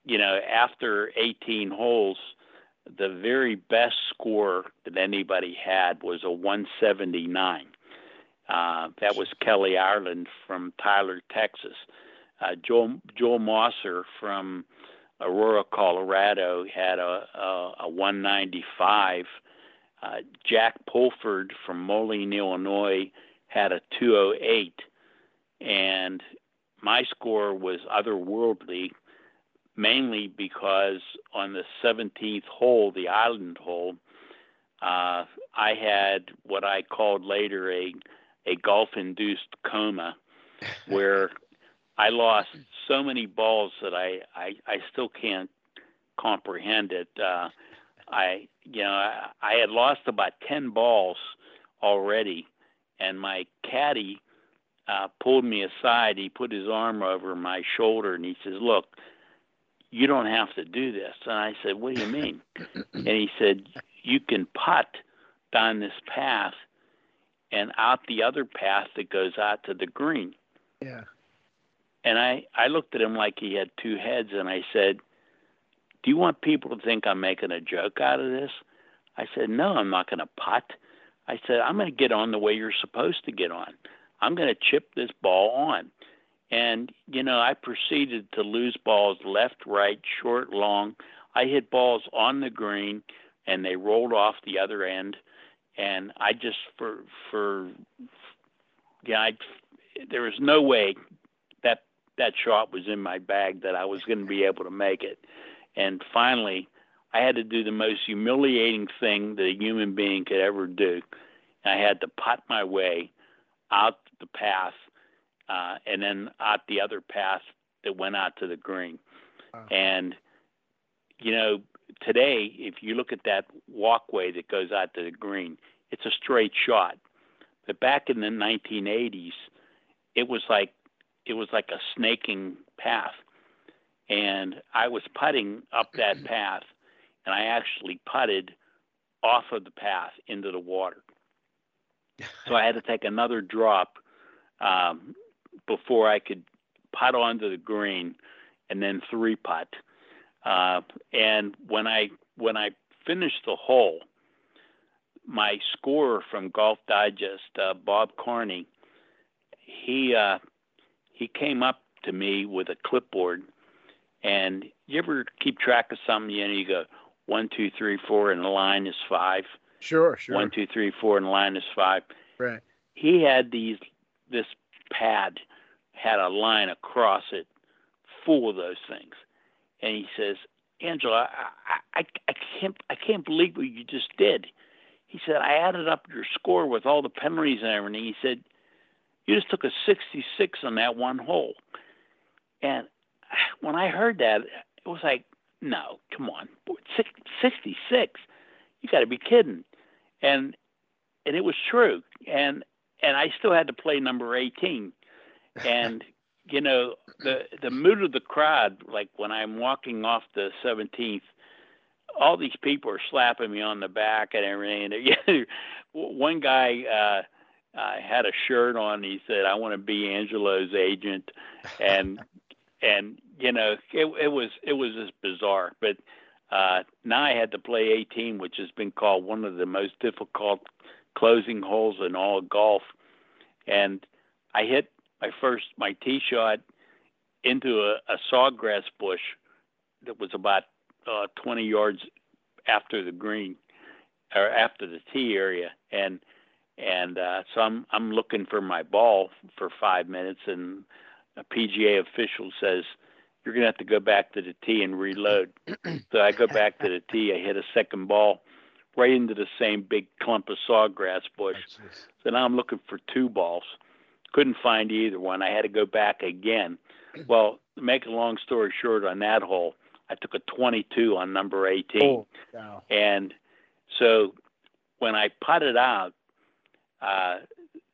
you know, after 18 holes, the very best score that anybody had was a 179. Uh, that was Kelly Ireland from Tyler, Texas. Uh, Joel Joel Mosser from Aurora, Colorado, had a, a, a 195. Uh, Jack Pulford from Moline, Illinois, had a 208, and my score was otherworldly, mainly because on the 17th hole, the island hole, uh, I had what I called later a a golf-induced coma, where I lost so many balls that I, I, I still can't comprehend it. Uh, I, you know, I, I had lost about 10 balls already, and my caddy uh, pulled me aside. He put his arm over my shoulder and he says, Look, you don't have to do this. And I said, What do you mean? and he said, You can putt down this path and out the other path that goes out to the green. Yeah. And I, I looked at him like he had two heads, and I said, Do you want people to think I'm making a joke out of this? I said, No, I'm not going to putt. I said, I'm going to get on the way you're supposed to get on. I'm going to chip this ball on. And, you know, I proceeded to lose balls left, right, short, long. I hit balls on the green and they rolled off the other end. And I just, for, for, yeah, I, there was no way that that shot was in my bag that I was going to be able to make it. And finally, I had to do the most humiliating thing that a human being could ever do. I had to putt my way out the path uh, and then out the other path that went out to the green. Wow. And, you know, today, if you look at that walkway that goes out to the green, it's a straight shot. But back in the 1980s, it was like it was like a snaking path. And I was putting up that path, and I actually putted off of the path into the water. So I had to take another drop um, before I could putt onto the green, and then three putt. Uh, and when I when I finished the hole, my scorer from Golf Digest, uh, Bob Carney, he uh, he came up to me with a clipboard, and you ever keep track of something? You know, you go one, two, three, four, and the line is five. Sure, sure. One, two, three, four, and the line is five. Right. He had these. This pad had a line across it, full of those things, and he says, "Angelo, I, I, I can't, I can't believe what you just did." He said, "I added up your score with all the penalties and everything." He said, you just took a 66 on that one hole. And when I heard that, it was like, no, come on, 66. You got to be kidding. And and it was true. And and I still had to play number 18. And you know, the the mood of the crowd, like when I'm walking off the 17th, all these people are slapping me on the back and everything. And one guy. uh I had a shirt on. He said, "I want to be Angelo's agent," and and you know it, it was it was just bizarre. But uh, now I had to play 18, which has been called one of the most difficult closing holes in all golf, and I hit my first my tee shot into a, a sawgrass bush that was about uh, 20 yards after the green or after the tee area, and and uh, so I'm I'm looking for my ball for five minutes, and a PGA official says, you're going to have to go back to the tee and reload. so I go back to the tee. I hit a second ball right into the same big clump of sawgrass bush. So now I'm looking for two balls. Couldn't find either one. I had to go back again. Well, to make a long story short, on that hole, I took a 22 on number 18. Oh, wow. And so when I putted out, uh,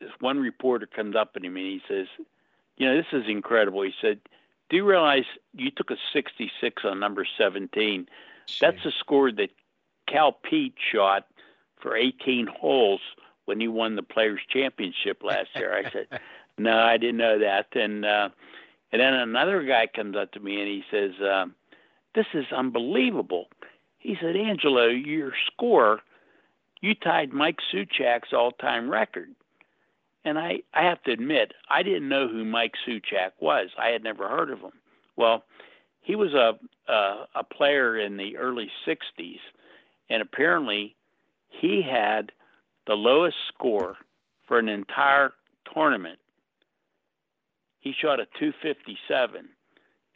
this one reporter comes up to me and he says, "You know, this is incredible." He said, "Do you realize you took a 66 on number 17? That's a score that Cal Peete shot for 18 holes when he won the Players Championship last year." I said, "No, I didn't know that." And uh, and then another guy comes up to me and he says, uh, "This is unbelievable." He said, "Angelo, your score." you tied Mike Souchak's all-time record. And I, I have to admit, I didn't know who Mike Souchak was. I had never heard of him. Well, he was a, a a player in the early '60s, and apparently, he had the lowest score for an entire tournament. He shot a 257,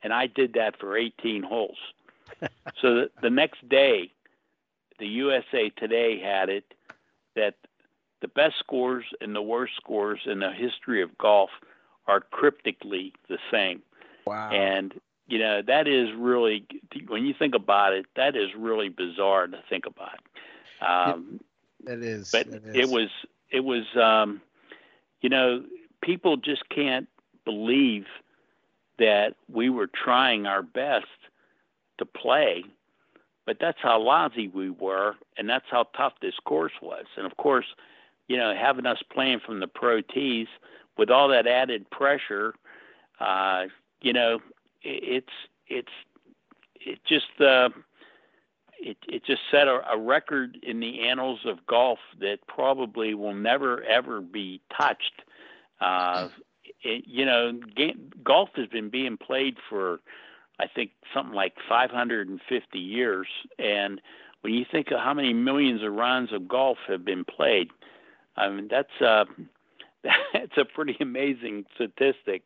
and I did that for 18 holes. so the, the next day, the USA Today had it that the best scores and the worst scores in the history of golf are cryptically the same. Wow. And you know that is really when you think about it, that is really bizarre to think about. Um, it is. But it, is. it was it was um, you know people just can't believe that we were trying our best to play but that's how lousy we were, and that's how tough this course was. And of course, you know, having us playing from the pro tees with all that added pressure, uh, you know, it's it's it just uh, it it just set a, a record in the annals of golf that probably will never ever be touched. Uh, it, you know, game, golf has been being played for I think something like 550 years. And when you think of how many millions of rounds of golf have been played, I mean that's uh, that's a pretty amazing statistic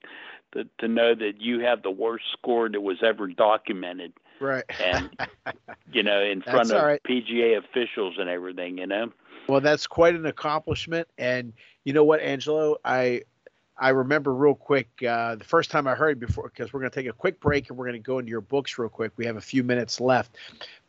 to, to know that you have the worst score that was ever documented. Right. And you know, in front That's of right. PGA officials and everything, you know. Well, that's quite an accomplishment. And you know what, Angelo? I I remember real quick uh, the first time I heard before because we're going to take a quick break and we're going to go into your books real quick. We have a few minutes left,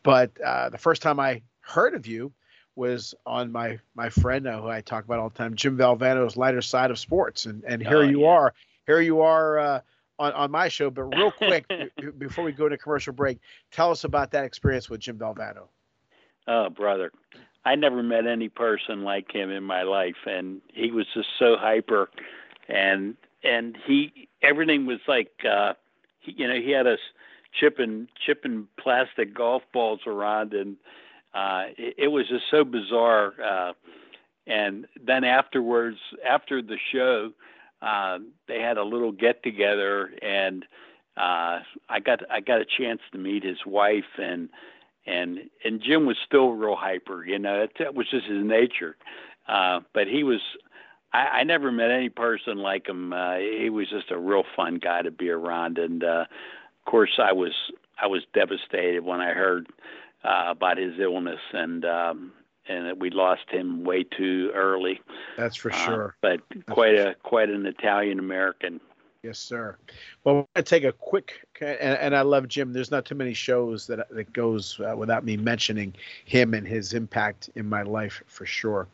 but uh, the first time I heard of you was on my my friend uh, who I talk about all the time, Jim Valvano's Lighter Side of Sports, and and here Oh, you yeah. are, here you are uh, on on my show. But real quick, b- before we go into commercial break, tell us about that experience with Jim Valvano. Oh, brother. I never met any person like him in my life and he was just so hyper and and he everything was like uh he, you know, he had us chipping chipping plastic golf balls around and uh it, it was just so bizarre uh and then afterwards after the show uh, they had a little get together and uh I got I got a chance to meet his wife and and and Jim was still real hyper. You know, that was just his nature. Uh, but he was. I, I never met any person like him. Uh, he was just a real fun guy to be around, and uh, of course, I was I was devastated when I heard uh, about his illness and um, and that we lost him way too early. That's for Uh, sure. but quite a quite an Italian American. Yes, sir. Well, we're to take a quick, and, and I love Jim. There's not too many shows that that goes uh, without me mentioning him and his impact in my life for sure.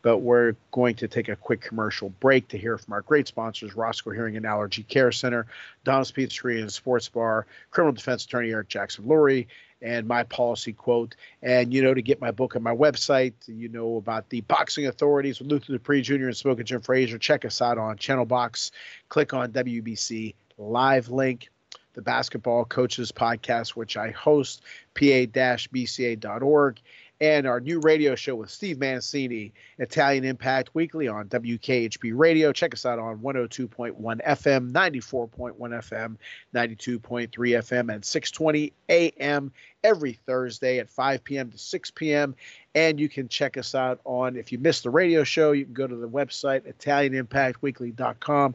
But we're going to take a quick commercial break to hear from our great sponsors: Roscoe Hearing and Allergy Care Center, Dom's Pizzeria and Sports Bar, Criminal Defense Attorney Eric Jackson Lurie, and my policy quote. And you know, to get my book on my website, you know about the boxing authorities with Luther Dupree Jr. and Smoking Jim Frazier. Check us out on Channel Box click on WBC live link, the basketball coaches podcast, which I host, pa-bca.org, and our new radio show with Steve Mancini, Italian Impact Weekly on WKHB Radio. Check us out on 102.1 FM, 94.1 FM, 92.3 FM, and 620 AM every Thursday at 5 p.m. to 6 p.m. And you can check us out on, if you missed the radio show, you can go to the website, ItalianImpactWeekly.com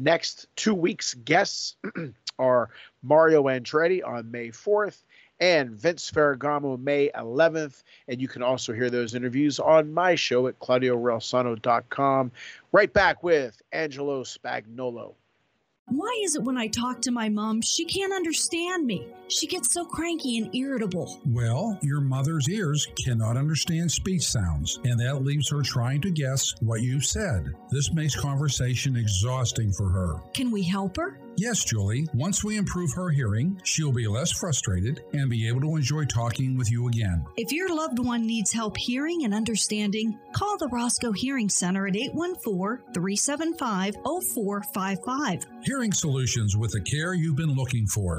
Next two weeks' guests are Mario Andretti on May 4th and Vince Ferragamo May 11th. And you can also hear those interviews on my show at ClaudioReilsono.com. Right back with Angelo Spagnolo. Why is it when I talk to my mom, she can't understand me? She gets so cranky and irritable. Well, your mother's ears cannot understand speech sounds, and that leaves her trying to guess what you said. This makes conversation exhausting for her. Can we help her? Yes, Julie. Once we improve her hearing, she'll be less frustrated and be able to enjoy talking with you again. If your loved one needs help hearing and understanding, call the Roscoe Hearing Center at 814 375 0455. Hearing solutions with the care you've been looking for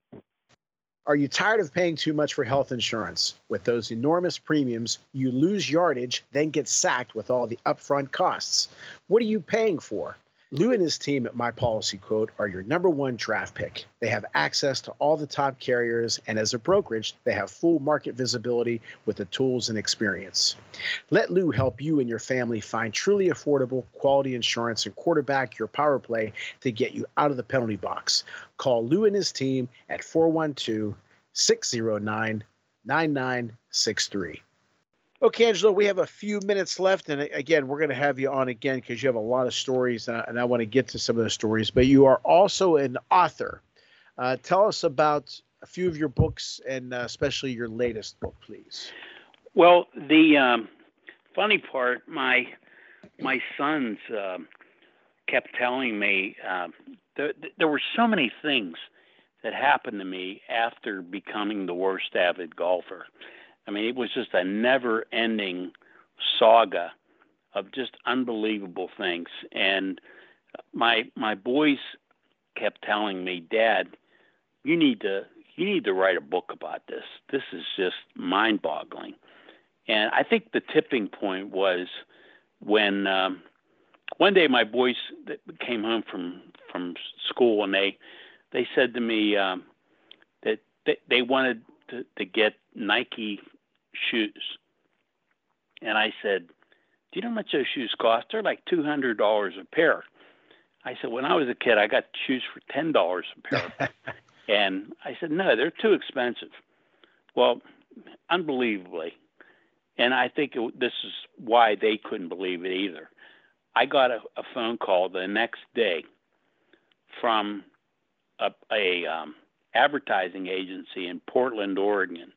Are you tired of paying too much for health insurance? With those enormous premiums, you lose yardage, then get sacked with all the upfront costs. What are you paying for? Lou and his team at My Policy Quote are your number one draft pick. They have access to all the top carriers, and as a brokerage, they have full market visibility with the tools and experience. Let Lou help you and your family find truly affordable, quality insurance and quarterback your power play to get you out of the penalty box. Call Lou and his team at 412 609 9963. Okay, Angelo, we have a few minutes left, and again, we're going to have you on again because you have a lot of stories, and I, and I, want to get to some of those stories. But you are also an author. Uh, tell us about a few of your books, and uh, especially your latest book, please. Well, the um, funny part, my my sons uh, kept telling me um, there, there were so many things that happened to me after becoming the worst avid golfer I mean, it was just a never ending saga of just unbelievable things. And my my boys kept telling me, Dad, you need to you need to write a book about this. This is just mind boggling. And I think the tipping point was when um, one day my boys came home from from school and they they said to me um, that they, they wanted to, to get Nike shoes. And I said, Do you know how much those shoes cost? They're like $200 a pair. I said, When I was a kid, I got shoes for $10 a pair. and I said, No, they're too expensive. Well, unbelievably, and I think it, this is why they couldn't believe it either. I got a, a phone call the next day from a, a um, advertising agency in Portland, Oregon,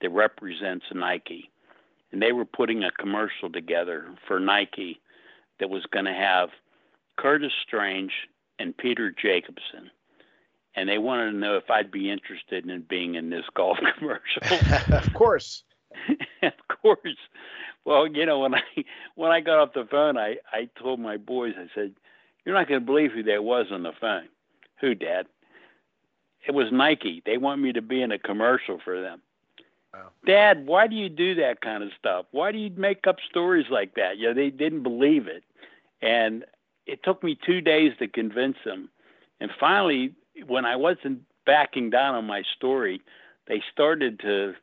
that represents Nike. And they were putting a commercial together for Nike that was going to have Curtis Strange and Peter Jacobsen. And they wanted to know if I'd be interested in being in this golf commercial. of course. of course. Well, you know, when I when I got off the phone, I I told my boys, I said, "You're not going to believe who there was on the phone." Who, Dad? It was Nike. They want me to be in a commercial for them. Dad, why do you do that kind of stuff? Why do you make up stories like that? You know, they didn't believe it. And it took me two days to convince them. And finally, when I wasn't backing down on my story, they started to,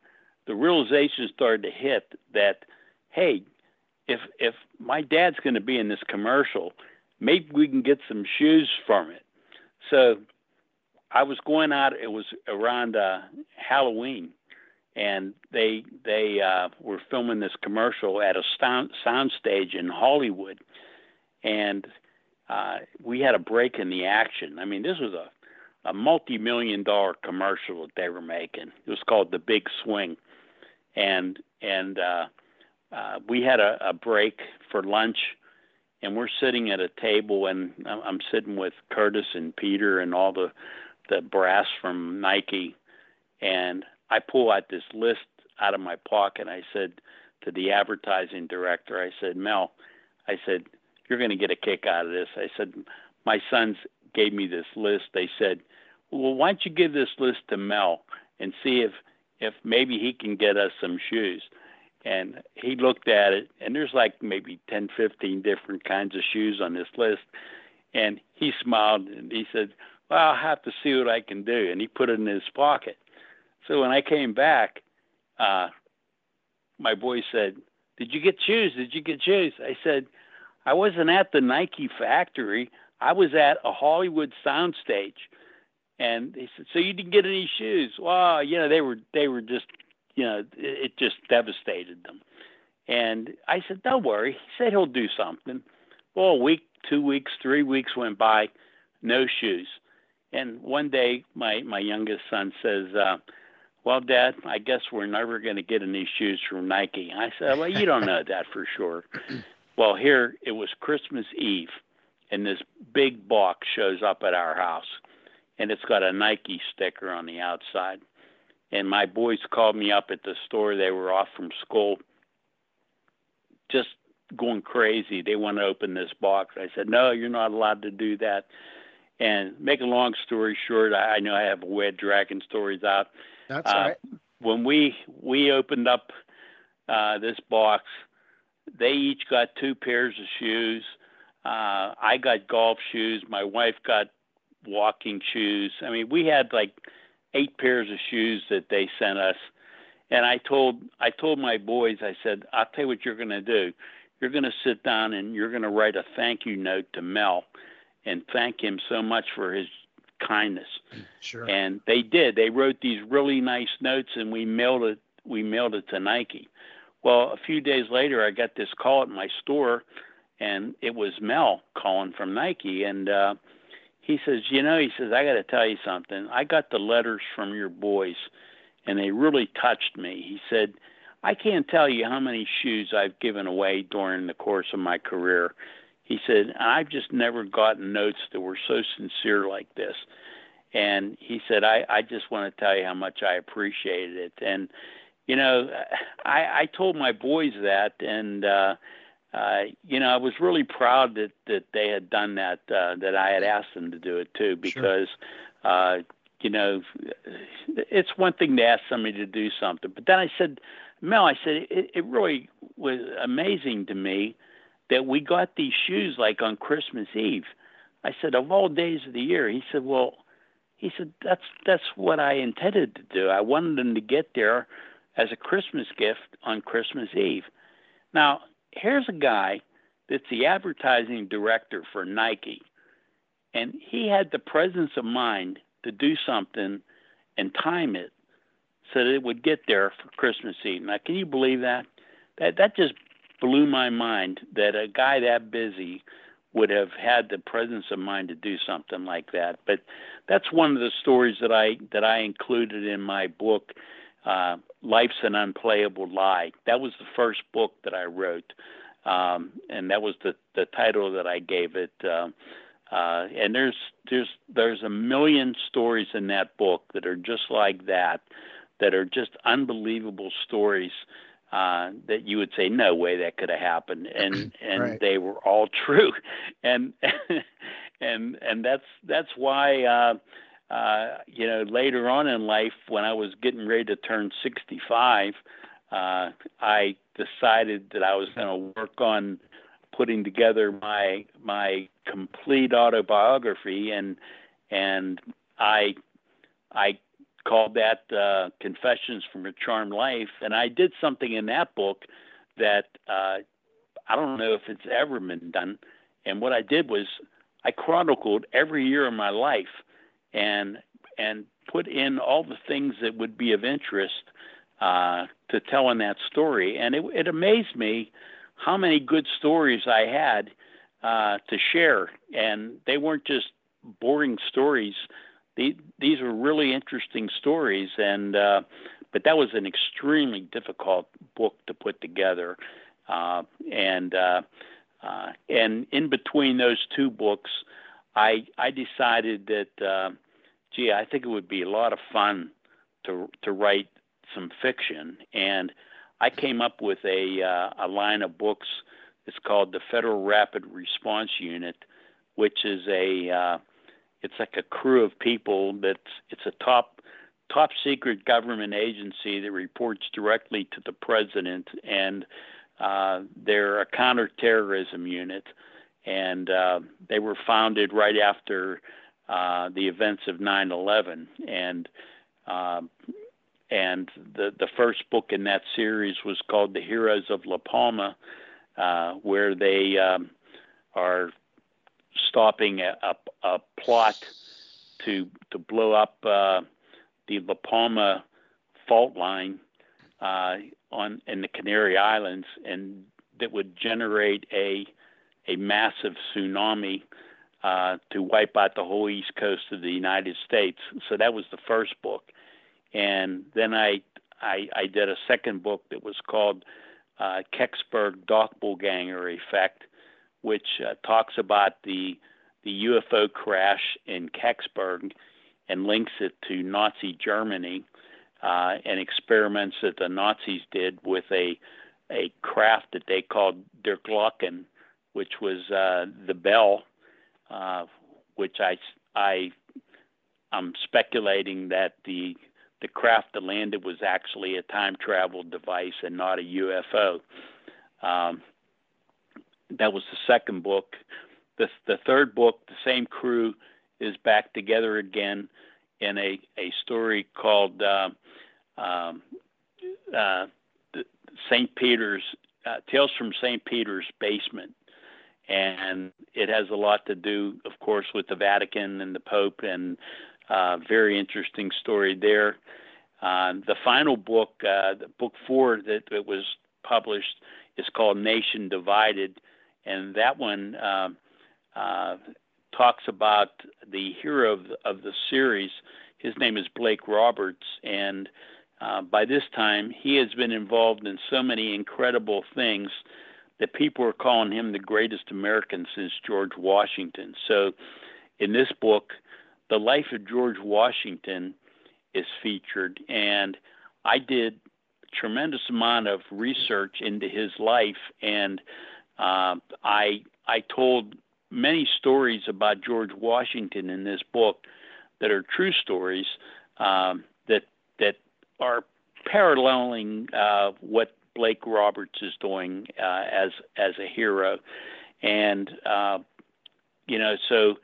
the realization started to hit that, hey, if if my dad's going to be in this commercial, maybe we can get some shoes from it. So I was going out. It was around uh, Halloween, and they they uh, were filming this commercial at a sound soundstage in Hollywood, and uh, we had a break in the action. I mean, this was a a multi-million dollar commercial that they were making. It was called The Big Swing, and and uh, uh, we had a, a break for lunch, and we're sitting at a table, and I'm sitting with Curtis and Peter and all the the brass from Nike, and I pull out this list out of my pocket. I said to the advertising director, I said, Mel, I said, you're going to get a kick out of this. I said, my sons gave me this list. They said, well, why don't you give this list to Mel and see if if maybe he can get us some shoes. And he looked at it, and there's like maybe 10, 15 different kinds of shoes on this list. And he smiled and he said, Well, I'll have to see what I can do. And he put it in his pocket. So when I came back, uh, my boy said, Did you get shoes? Did you get shoes? I said, I wasn't at the Nike factory. I was at a Hollywood soundstage. And he said, So you didn't get any shoes? Well, you know, they were they were just you know, it, it just devastated them. And I said, Don't worry. He said he'll do something. Well, a week, two weeks, three weeks went by, no shoes. And one day my my youngest son says, uh, well, Dad, I guess we're never going to get any shoes from Nike. I said, Well, you don't know that for sure. Well, here it was Christmas Eve, and this big box shows up at our house, and it's got a Nike sticker on the outside. And my boys called me up at the store. They were off from school, just going crazy. They want to open this box. I said, No, you're not allowed to do that. And make a long story short, I know I have a Wed Dragon stories out that's uh, right. When we we opened up uh, this box, they each got two pairs of shoes. Uh, I got golf shoes. My wife got walking shoes. I mean, we had like eight pairs of shoes that they sent us. And I told I told my boys, I said, I'll tell you what you're going to do. You're going to sit down and you're going to write a thank you note to Mel, and thank him so much for his kindness. Sure. And they did. They wrote these really nice notes, and we mailed it. We mailed it to Nike. Well, a few days later, I got this call at my store, and it was Mel calling from Nike, and uh, he says, "You know," he says, "I got to tell you something. I got the letters from your boys, and they really touched me." He said. I can't tell you how many shoes I've given away during the course of my career. He said, I've just never gotten notes that were so sincere like this. And he said, I, I just want to tell you how much I appreciated it. And, you know, I, I told my boys that, and, uh, uh, you know, I was really proud that, that they had done that, uh, that I had asked them to do it too, because, sure. uh, you know, it's one thing to ask somebody to do something. But then I said, Mel, I said, it, it really was amazing to me that we got these shoes like on Christmas Eve. I said, of all days of the year. He said, well, he said that's that's what I intended to do. I wanted them to get there as a Christmas gift on Christmas Eve. Now, here's a guy that's the advertising director for Nike, and he had the presence of mind to do something and time it so that it would get there for Christmas Eve. Now, can you believe that? That that just blew my mind that a guy that busy would have had the presence of mind to do something like that. But that's one of the stories that I that I included in my book, uh, "Life's an Unplayable Lie." That was the first book that I wrote, um, and that was the the title that I gave it. Uh, uh, and there's there's there's a million stories in that book that are just like that, that are just unbelievable stories uh, that you would say no way that could have happened, and and right. they were all true, and and and that's that's why uh, uh, you know later on in life when I was getting ready to turn 65, uh, I decided that I was going to work on putting together my my complete autobiography. And and I I called that uh, Confessions from a Charmed Life. And I did something in that book that uh, I don't know if it's ever been done. And what I did was I chronicled every year of my life and and put in all the things that would be of interest uh, to tell in that story. And it, it amazed me how many good stories I had uh, to share. And they weren't just boring stories the, these were really interesting stories, and uh, but that was an extremely difficult book to put together, uh, and uh, uh, and in between those two books, I I decided that, uh, gee, I think it would be a lot of fun to to write some fiction, and I came up with a uh, a line of books. It's called the Federal Rapid Response Unit, which is a uh, it's like a crew of people that's it's a top top secret government agency that reports directly to the president and uh, they're a counterterrorism unit. And uh, they were founded right after uh, the events of 9/11 and uh, and the the first book in that series was called The Heroes of La Palma, uh, where they um, are stopping a, a, a, plot to to blow up uh, the La Palma fault line uh, on in the Canary Islands, and that would generate a a massive tsunami uh, to wipe out the whole east coast of the United States. So that was the first book, and then I I, I did a second book that was called uh, Kecksburg Doppelganger Effect, which uh, talks about the the UFO crash in Kecksburg and links it to Nazi Germany uh, and experiments that the Nazis did with a a craft that they called Der Glocken, which was uh, the bell, uh, which I I I'm speculating that the the craft that landed was actually a time travel device and not a UFO. Um, that was the second book. The, the third book, the same crew is back together again in a, a story called uh, um, uh, St. Peter's uh, Tales from St. Peter's Basement. And it has a lot to do, of course, with the Vatican and the Pope, and uh, very interesting story there. Uh, the final book, uh, the book four that, that was published, is called Nation Divided, and that one uh, uh, talks about the hero of the, of the series. His name is Blake Roberts, and uh, by this time he has been involved in so many incredible things that people are calling him the greatest American since George Washington. So, in this book, the life of George Washington is featured, and I did a tremendous amount of research into his life, and uh, I I told many stories about George Washington in this book that are true stories um, that that are paralleling uh, what Blake Roberts is doing uh, as as a hero, and uh, you know so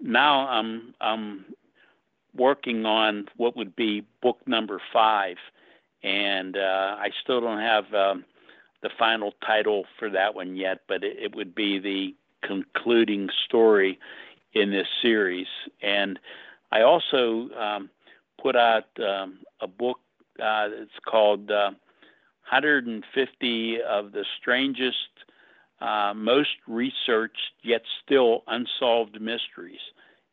now I'm I'm working on what would be book number five, and uh, I still don't have um, the final title for that one yet, but it, it would be the concluding story in this series. And I also um, put out um, a book uh, that's called uh, 150 of the Strangest, uh, Most Researched, Yet Still Unsolved Mysteries.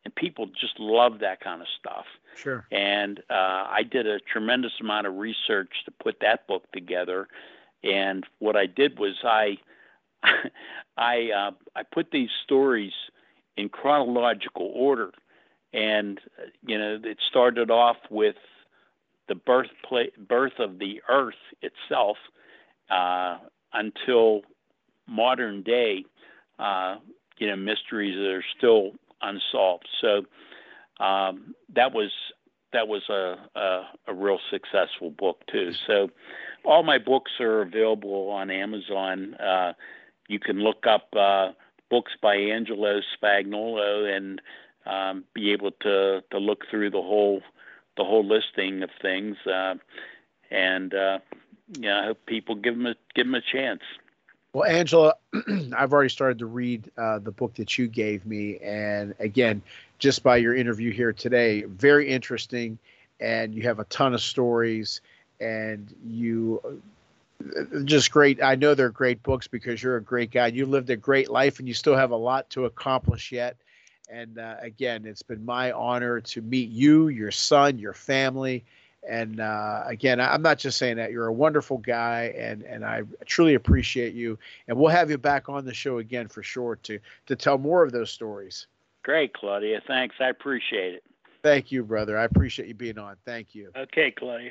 And people just love that kind of stuff. Sure. And uh, I did a tremendous amount of research to put that book together. And what I did was I I uh, I put these stories in chronological order, and you know it started off with the birth birth of the Earth itself uh, until modern day. Uh, you know mysteries that are still unsolved. So um, that was that was a, a, a real successful book too. So all my books are available on Amazon. Uh, you can look up uh, books by Angelo Spagnolo and um, be able to to look through the whole the whole listing of things. Uh, and uh, yeah, I hope people give them a give them a chance. Well, Angelo, I've already started to read uh, the book that you gave me, and again, just by your interview here today, very interesting, and you have a ton of stories, and you just great. I know they're great books because you're a great guy. You lived a great life and you still have a lot to accomplish yet. And uh, again, it's been my honor to meet you, your son, your family. And uh, again, I'm not just saying that. You're a wonderful guy, and, and I truly appreciate you. And we'll have you back on the show again for sure to, to tell more of those stories. Great, Claudio. Thanks. I appreciate it. Thank you, brother. I appreciate you being on. Thank you. Okay, Claudio.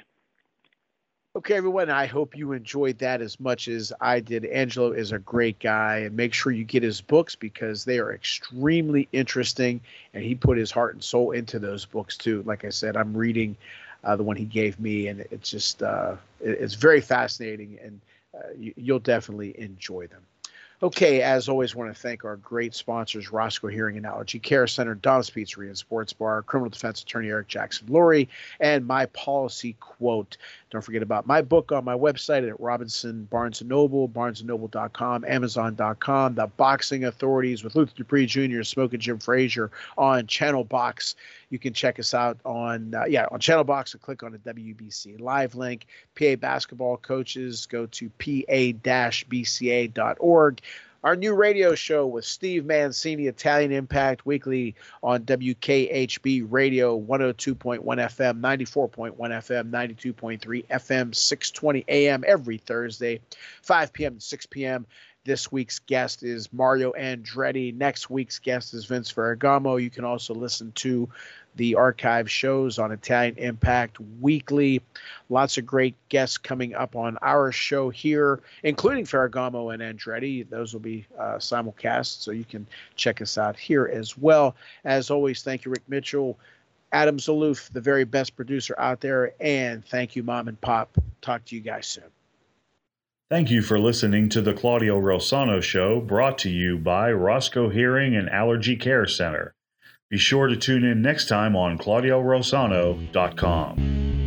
Okay, everyone, I hope you enjoyed that as much as I did. Angelo is a great guy, and make sure you get his books because they are extremely interesting, and he put his heart and soul into those books too. Like I said, I'm reading uh, the one he gave me, and it's just uh, it's very fascinating, and uh, you, you'll definitely enjoy them. Okay, as always, want to thank our great sponsors, Roscoe Hearing and Allergy Care Center, Dom's Pizzeria and Sports Bar, Criminal Defense Attorney Eric Jackson Lurie, and My Policy Quote. Don't forget about my book on my website at Robinson Barnes & Noble, barnesandnoble.com, amazon.com, The Boxing Authorities with Luther Dupree Jr., Smoking Jim Frazier on Channel Box. You can check us out on, uh, yeah, on Channel Box and click on the WBC live link. PA basketball coaches go to pa-bca.org our new radio show with Steve Mancini, Italian Impact Weekly on WKHB Radio 102.1 FM, 94.1 FM, 92.3 FM, 620 AM every Thursday, 5 p.m. to 6 p.m. This week's guest is Mario Andretti. Next week's guest is Vince Ferragamo. You can also listen to the archive shows on Italian Impact Weekly. Lots of great guests coming up on our show here, including Ferragamo and Andretti. Those will be uh, simulcast, so you can check us out here as well. As always, thank you, Rick Mitchell. Adam Zaloof, the very best producer out there, and thank you, Mom and Pop. Talk to you guys soon. Thank you for listening to the Claudio Reilsono Show, brought to you by Roscoe Hearing and Allergy Care Center. Be sure to tune in next time on ClaudioReilsono.com.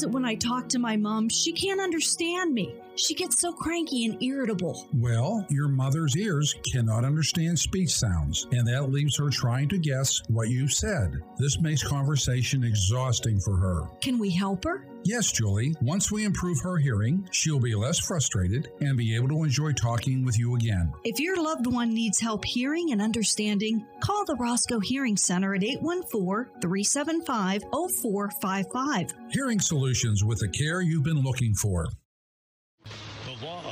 is it when I talk to my mom, she can't understand me? She gets so cranky and irritable. Well, your mother's ears cannot understand speech sounds, and that leaves her trying to guess what you said. This makes conversation exhausting for her. Can we help her? Yes, Julie. Once we improve her hearing, she'll be less frustrated and be able to enjoy talking with you again. If your loved one needs help hearing and understanding, call the Roscoe Hearing Center at 814 375 0455. Hearing solutions with the care you've been looking for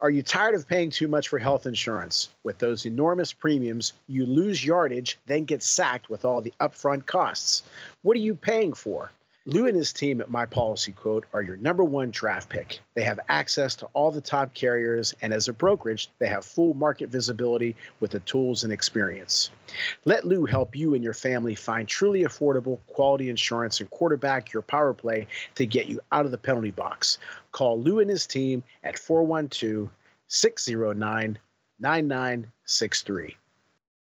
Are you tired of paying too much for health insurance? With those enormous premiums, you lose yardage, then get sacked with all the upfront costs. What are you paying for? Lou and his team at My Policy Quote are your number one draft pick. They have access to all the top carriers, and as a brokerage, they have full market visibility with the tools and experience. Let Lou help you and your family find truly affordable, quality insurance and quarterback your power play to get you out of the penalty box. Call Lou and his team at 412 609 9963.